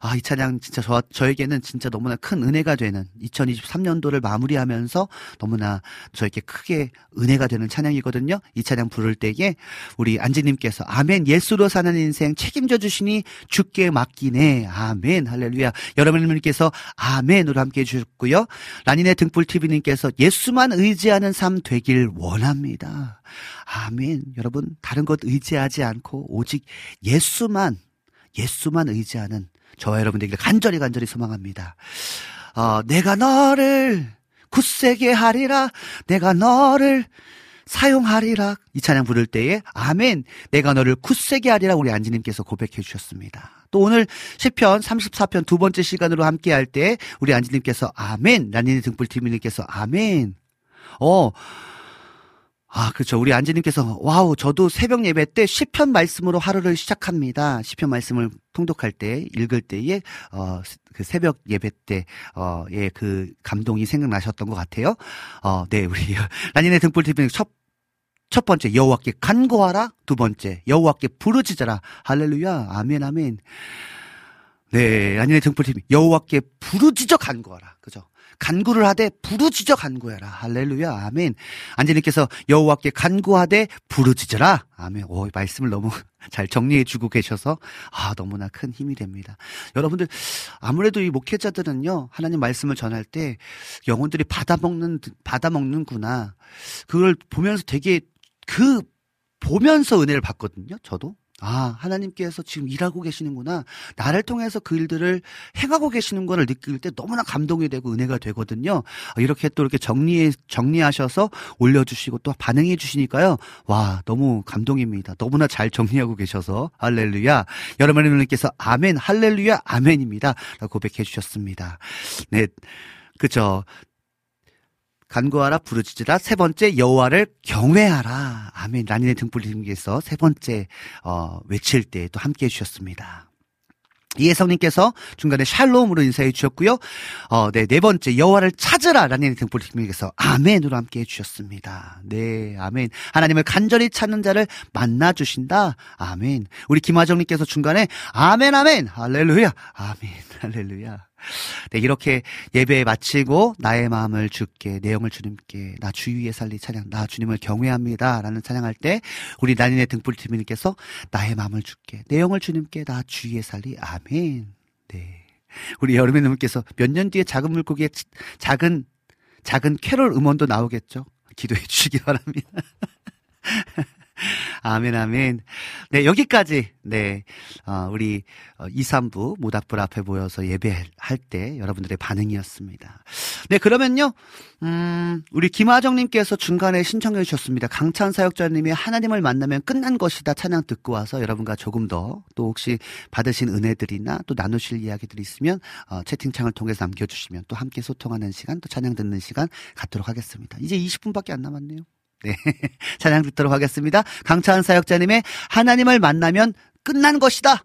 아, 이 찬양 진짜 저, 저에게는 진짜 너무나 큰 은혜가 되는 2023년도를 마무리하면서 너무나 저에게 크게 은혜가 되는 찬양이거든요. 이 찬양 부를 때에 우리 안지님께서 아멘 예수로 사는 인생 책임져 주시니 주께 맡기네. 아멘. 할렐루야. 여러분들께서 아멘으로 함께 해주셨고요. 라니네 등불TV님께서 예수만 의지하는 삶 되길 원합니다. 아멘. 여러분, 다른 것 의지하지 않고 오직 예수만, 예수만 의지하는 저와 여러분들에게 간절히 간절히 소망합니다. 어, 내가 너를 굳세게 하리라. 내가 너를 사용하리라. 이 찬양 부를 때에 아멘. 내가 너를 굳세게 하리라 우리 안지님께서 고백해 주셨습니다. 또 오늘 시편 34편 두 번째 시간으로 함께 할 때 우리 안지님께서 아멘. 라니네 등불TV님께서 아멘. 어, 아, 그렇죠. 우리 안지님께서 wow, 저도 새벽 예배 때 시편 말씀으로 하루를 시작합니다. 시편 말씀을 통독할 때, 읽을 때에 어, 그 새벽 예배 때, 어, 예, 그 감동이 생각나셨던 것 같아요. 어, 네, 우리 (laughs) 라니네 등불 TV는 첫첫 번째 여호와께 간구하라. 두 번째 여호와께 부르짖어라. 할렐루야. 아멘 아멘. 네, 아니네 등불TV 여호와께 부르짖어 간구하라. 그죠? 간구를 하되 부르짖어 간구해라. 할렐루야. 아멘. 안지님께서 여호와께 간구하되 부르짖어라. 아멘. 오, 말씀을 너무 (laughs) 잘 정리해 주고 계셔서 아, 너무나 큰 힘이 됩니다. 여러분들 아무래도 이 목회자들은요. 하나님 말씀을 전할 때 영혼들이 받아먹는 받아먹는구나. 그걸 보면서 되게 그 보면서 은혜를 받거든요. 저도. 아, 하나님께서 지금 일하고 계시는구나. 나를 통해서 그 일들을 행하고 계시는 거를 느낄 때 너무나 감동이 되고 은혜가 되거든요. 이렇게 또 이렇게 정리해, 정리하셔서 올려주시고 또 반응해 주시니까요. 와, 너무 감동입니다. 너무나 잘 정리하고 계셔서. 할렐루야. 여러분들께서 아멘, 할렐루야, 아멘입니다. 라고 고백해 주셨습니다. 네. 그죠. 간구하라 부르짖으라 세 번째 여호와를 경외하라 아멘 라니네 등불님께서 세 번째 어, 외칠 때 또 함께 해주셨습니다. 이혜성님께서 중간에 샬롬으로 인사해 주셨고요. 어, 네, 네 번째 여호와를 찾으라 라는 등불님께서 아멘으로 함께 해주셨습니다. 네, 아멘. 하나님을 간절히 찾는 자를 만나 주신다. 아멘. 우리 김하정님께서 중간에 아멘, 아멘, 할렐루야, 아멘, (laughs) 할렐루야. 네, 이렇게 예배 마치고 나의 마음을 주께, 내용을 주님께, 나 주위에 살리 찬양, 나 주님을 경외합니다. 라는 찬양할 때, 우리 나인의 등불TV님께서 나의 마음을 주께, 내용을 주님께, 나 주위에 살리, 아멘. 네. 우리 여름의 누님께서 몇 년 뒤에 작은 물고기의 치- 작은, 작은 캐롤 음원도 나오겠죠? 기도해 주시기 바랍니다. (laughs) (laughs) 아멘, 아멘. 네, 여기까지, 네, 어, 우리, 어, 2, 3부 모닥불 앞에 모여서 예배할 때 여러분들의 반응이었습니다. 네, 그러면요, 음, 우리 김하정님께서 중간에 신청해 주셨습니다. 강찬 사역자님이 하나님을 만나면 끝난 것이다 찬양 듣고 와서 여러분과 조금 더 또 혹시 받으신 은혜들이나 또 나누실 이야기들이 있으면 어, 채팅창을 통해서 남겨주시면 또 함께 소통하는 시간 또 찬양 듣는 시간 갖도록 하겠습니다. 이제 20분밖에 안 남았네요. 네. (laughs) 찬양 듣도록 하겠습니다. 강차한 사역자님의 하나님을 만나면 끝난 것이다.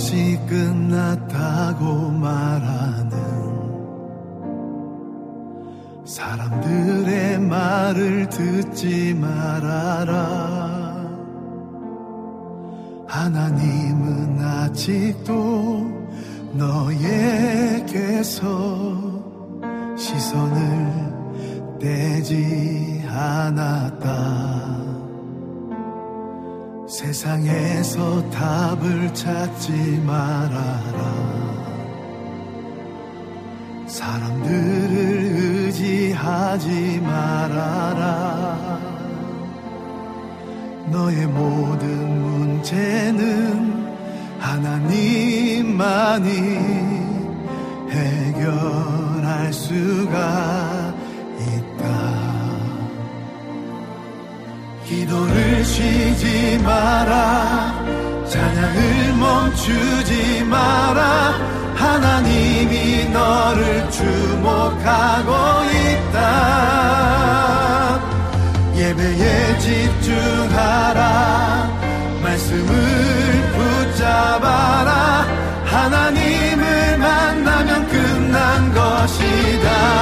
것이 끝났다고 말하는 사람들의 말을 듣지 말아라. 하나님은 아직도 너에게서 시선을 떼지 않았다. 세상에서 답을 찾지 말아라. 사람들을 의지하지 말아라. 너의 모든 문제는 하나님만이 해결할 수가 기도를 쉬지 마라. 찬양을 멈추지 마라. 하나님이 너를 주목하고 있다. 예배에 집중하라. 말씀을 붙잡아라. 하나님을 만나면 끝난 것이다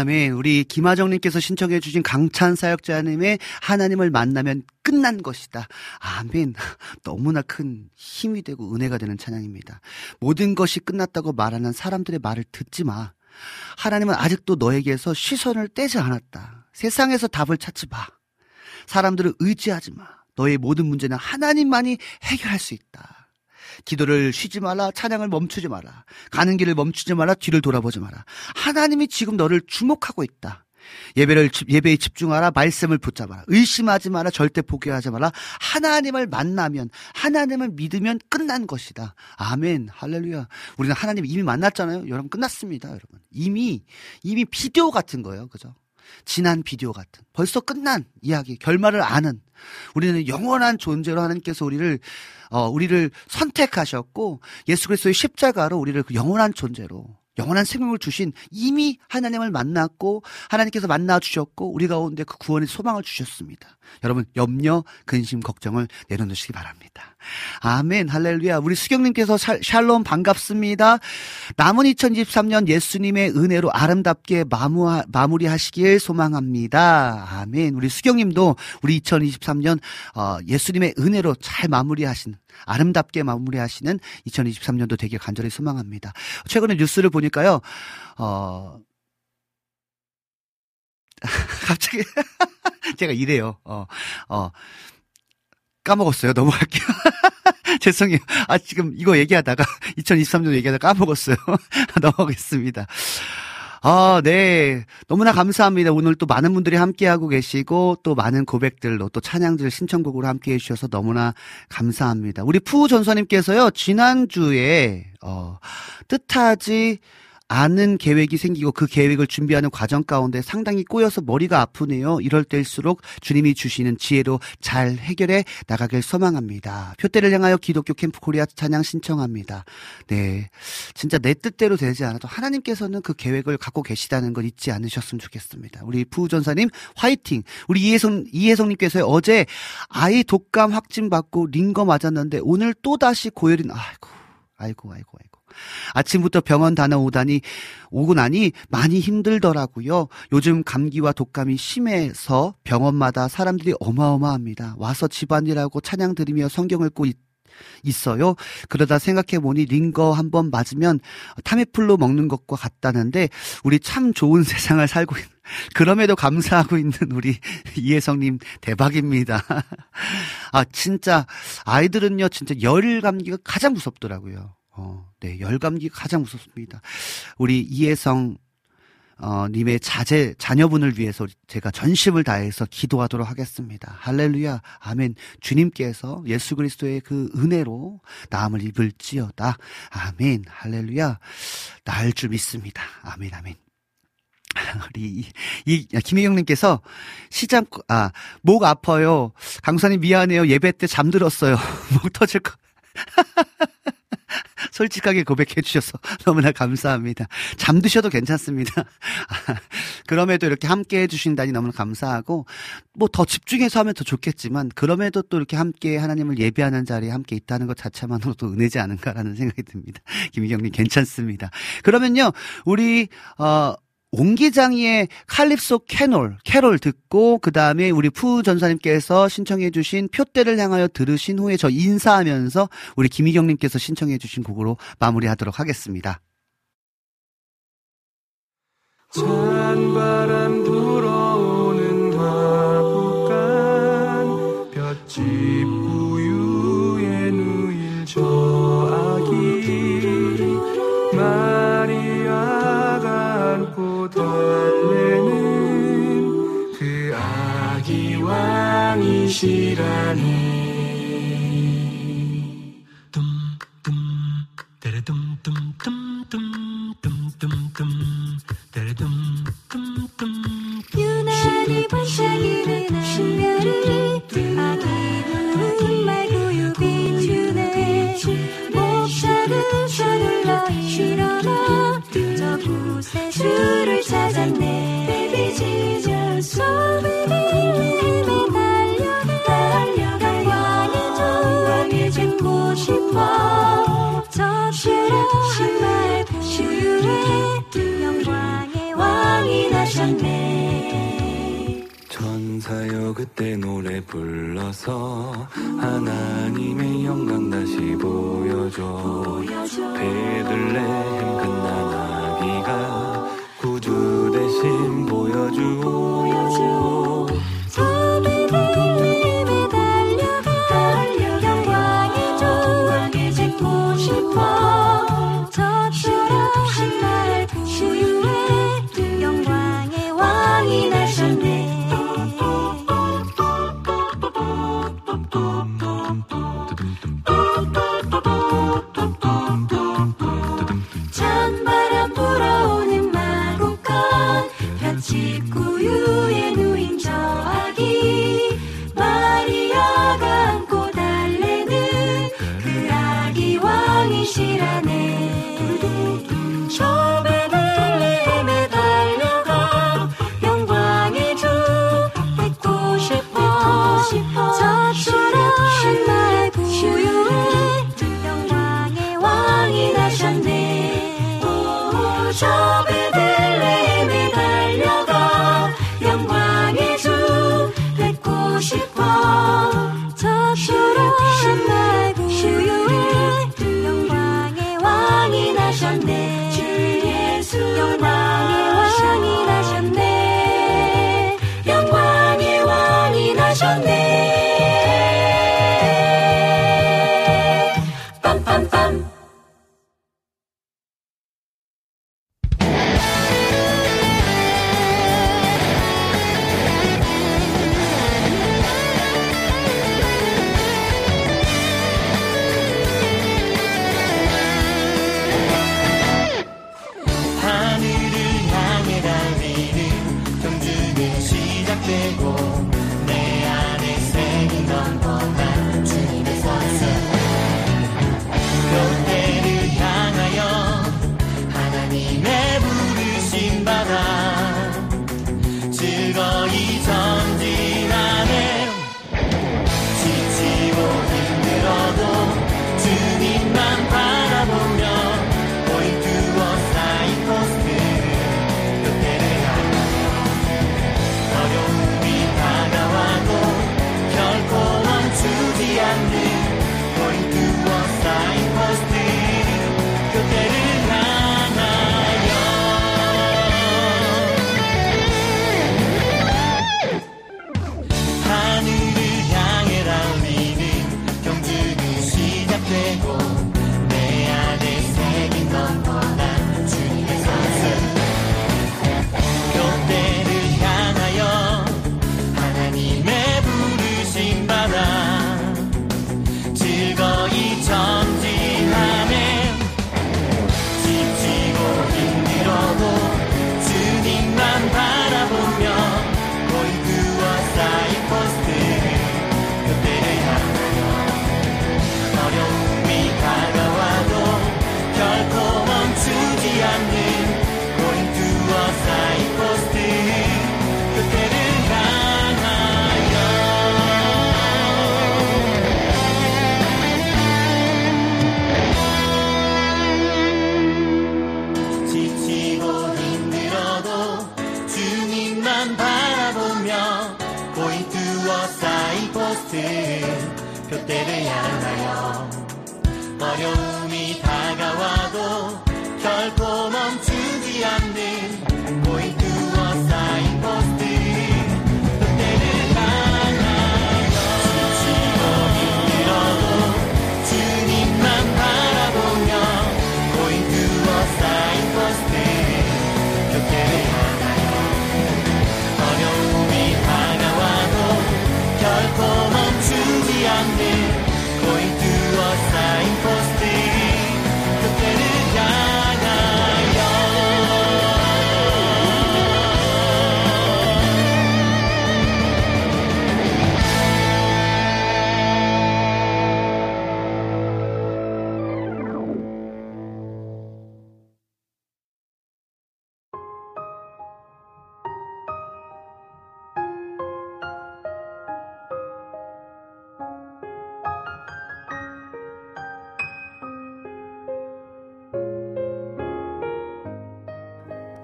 아멘. 우리 김하정님께서 신청해주신 강찬 사역자님의 하나님을 만나면 끝난 것이다. 아멘. (laughs) 너무나 큰 힘이 되고 은혜가 되는 찬양입니다. 모든 것이 끝났다고 말하는 사람들의 말을 듣지 마. 하나님은 아직도 너에게서 시선을 떼지 않았다. 세상에서 답을 찾지 마. 사람들을 의지하지 마. 너의 모든 문제는 하나님만이 해결할 수 있다. 기도를 쉬지 마라. 찬양을 멈추지 마라. 가는 길을 멈추지 마라. 뒤를 돌아보지 마라. 하나님이 지금 너를 주목하고 있다. 예배를 집- 예배에 집중하라. 말씀을 붙잡아라. 의심하지 마라. 절대 포기하지 마라. 하나님을 만나면 하나님을 믿으면 끝난 것이다. 아멘. 할렐루야. 우리는 하나님 이미 만났잖아요. 여러분 끝났습니다, 여러분. 이미 이미 비디오 같은 거예요. 그죠? 지난 비디오 같은 벌써 끝난 이야기 결말을 아는 우리는 영원한 존재로 하나님께서 우리를 어 우리를 선택하셨고 예수 그리스도의 십자가로 우리를 그 영원한 존재로 영원한 생명을 주신 이미 하나님을 만났고 하나님께서 만나 주셨고 우리 가운데 그 구원의 소망을 주셨습니다. 여러분 염려, 근심, 걱정을 내려놓으시기 바랍니다. 아멘, 할렐루야. 우리 수경님께서 샬- 샬롬 반갑습니다. 남은 2023년 예수님의 은혜로 아름답게 마무, 마무리하시길 소망합니다. 아멘. 우리 수경님도 우리 2023년 어, 예수님의 은혜로 잘 마무리하신 아름답게 마무리하시는 2023년도 되길 간절히 소망합니다. 최근에 뉴스를 보니까요. 어 (laughs) 갑자기 (laughs) 제가 이래요. 어, 어, 까먹었어요. 넘어갈게요. (laughs) 죄송해요. 아, 지금 이거 얘기하다가, (laughs) 2023년 얘기하다가 까먹었어요. (laughs) 넘어가겠습니다. 아, 네. 너무나 감사합니다. 오늘 또 많은 분들이 함께하고 계시고, 또 많은 고백들로, 또 찬양들 신청곡으로 함께 해주셔서 너무나 감사합니다. 우리 푸 전사님께서요, 지난주에, 어, 뜻하지 않은 계획이 생기고 그 계획을 준비하는 과정 가운데 상당히 꼬여서 머리가 아프네요. 이럴 때일수록 주님이 주시는 지혜로 잘 해결해 나가길 소망합니다. 표대를 향하여 기독교 캠프 코리아 찬양 신청합니다. 네. 진짜 내 뜻대로 되지 않아도 하나님께서는 그 계획을 갖고 계시다는 걸 잊지 않으셨으면 좋겠습니다. 우리 부전사님 화이팅. 우리 이혜성 이혜성님께서 어제 아이 독감 확진 받고 링거 맞았는데 오늘 또 다시 고열인 아이고 아이고 아이고 아이고. 아침부터 병원 다녀오다니 오고 나니 많이 힘들더라고요. 요즘 감기와 독감이 심해서 병원마다 사람들이 어마어마합니다. 와서 집안일하고 찬양 들으며 성경 읽고 있, 있어요. 그러다 생각해 보니 링거 한번 맞으면 타미플로 먹는 것과 같다는데 우리 참 좋은 (laughs) 세상을 살고 있는 그럼에도 감사하고 있는 우리 (laughs) 이혜성님 대박입니다. (laughs) 아 진짜 아이들은요 진짜 열 감기가 가장 무섭더라고요. 어, 네, 열감기 가장 무섭습니다. 우리 이혜성 어, 님의 자제, 자녀분을 위해서 제가 전심을 다해서 기도하도록 하겠습니다. 할렐루야. 아멘. 주님께서 예수 그리스도의 그 은혜로 나음을 입을지어다. 아멘. 할렐루야. 나을 줄 믿습니다. 아멘, 아멘. (laughs) 우리 이, 이 김혜경님께서 시장 아목 아파요. 강사님 미안해요. 예배 때 잠들었어요. (laughs) 목 터질 거. (laughs) (laughs) 솔직하게 고백해 주셔서 (laughs) 너무나 감사합니다. 잠드셔도 괜찮습니다. (laughs) 그럼에도 이렇게 함께 해 주신다니 너무나 감사하고, 뭐 더 집중해서 하면 더 좋겠지만, 그럼에도 또 이렇게 함께 하나님을 예배하는 자리에 함께 있다는 것 자체만으로도 은혜지 않은가라는 생각이 듭니다. 김희경님 괜찮습니다. 그러면요, 우리, 어, 옹기장이의 칼립소 캐롤, 캐롤 듣고, 그 다음에 우리 푸 전사님께서 신청해주신 표대를 향하여 들으신 후에 저 인사하면서 우리 김희경님께서 신청해주신 곡으로 마무리하도록 하겠습니다. 찬바람 왕이시라니 유난히 반짝이는 신별이 아기 눈 말고요 비추네. 목자는 서둘러 일어나 저곳에 줄을 찾았네 천사여 그때 노래 불러서 하나님의 영광 다시 보여줘. 베들레헴 끝난 아기가 구주 대신 보여줘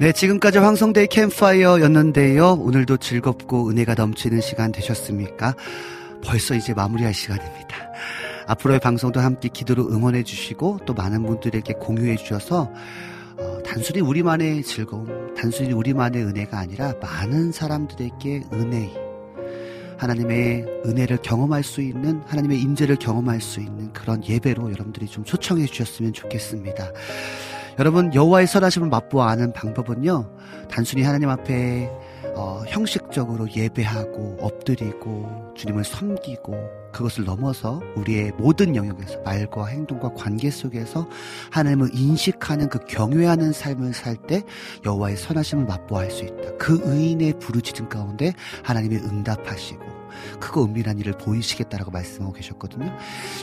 네, 지금까지 황성대 캠파이어였는데요. 오늘도 즐겁고 은혜가 넘치는 시간 되셨습니까? 벌써 이제 마무리할 시간입니다. 앞으로의 방송도 함께 기도로 응원해 주시고 또 많은 분들에게 공유해 주셔서 어, 단순히 우리만의 즐거움, 단순히 우리만의 은혜가 아니라 많은 사람들에게 은혜, 하나님의 은혜를 경험할 수 있는 하나님의 임재를 경험할 수 있는 그런 예배로 여러분들이 좀 초청해 주셨으면 좋겠습니다. 여러분 여호와의 선하심을 맛보아 아는 방법은요 단순히 하나님 앞에 어, 형식적으로 예배하고 엎드리고 주님을 섬기고 그것을 넘어서 우리의 모든 영역에서 말과 행동과 관계 속에서 하나님을 인식하는 그 경외하는 삶을 살 때 여호와의 선하심을 맛보아 할 수 있다. 그 의인의 부르짖음 가운데 하나님이 응답하시고 크고 은밀한 일을 보이시겠다라고 말씀하고 계셨거든요.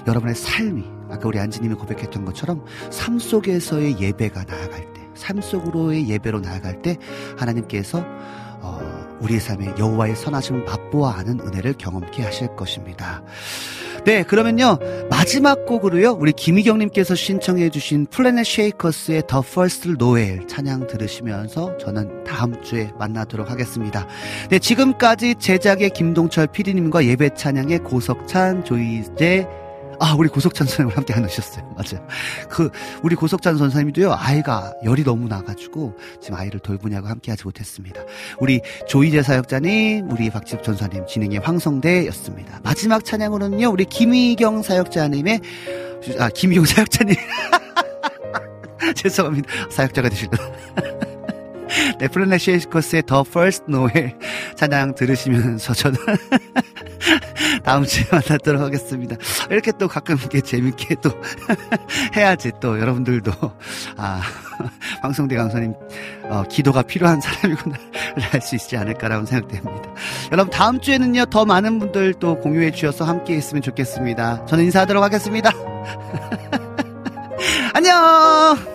여러분의 삶이 아까 우리 안지님이 고백했던 것처럼 삶 속에서의 예배가 나아갈 때, 삶 속으로의 예배로 나아갈 때 하나님께서 어, 우리의 삶에 여호와의 선하심을 맛보아 아는 은혜를 경험케 하실 것입니다. 네, 그러면요 마지막 곡으로요 우리 김희경님께서 신청해주신 플래넷 쉐이커스의 The First Noel 찬양 들으시면서 저는 다음 주에 만나도록 하겠습니다. 네, 지금까지 제작의 김동철 PD님과 예배 찬양의 고석찬 조이제 아, 우리 고석찬 선생님 함께 안 오셨어요. 맞아요. 그, 우리 고석찬 선생님도요, 아이가 열이 너무 나가지고, 지금 아이를 돌보냐고 함께 하지 못했습니다. 우리 조이재 사역자님, 우리 박지엽 전사님, 진행의 황성대였습니다. 마지막 찬양으로는요, 우리 김희경 사역자님의, 아, 김희경 사역자님. (laughs) 죄송합니다. 사역자가 되시구나. (laughs) 네, 플래넷 쉐이커스의 The First Noel 찬양 들으시면서 저는 (laughs) 다음 주에 만나도록 하겠습니다. 이렇게 또 가끔 이렇게 재밌게 또 (laughs) 해야지 또 여러분들도 아 (laughs) 방송대 강사님 어, 기도가 필요한 사람이구나 알수 있지 않을까라고 생각됩니다. 여러분 다음 주에는요 더 많은 분들 또 공유해 주셔서 함께 했으면 좋겠습니다. 저는 인사하도록 하겠습니다. 안녕.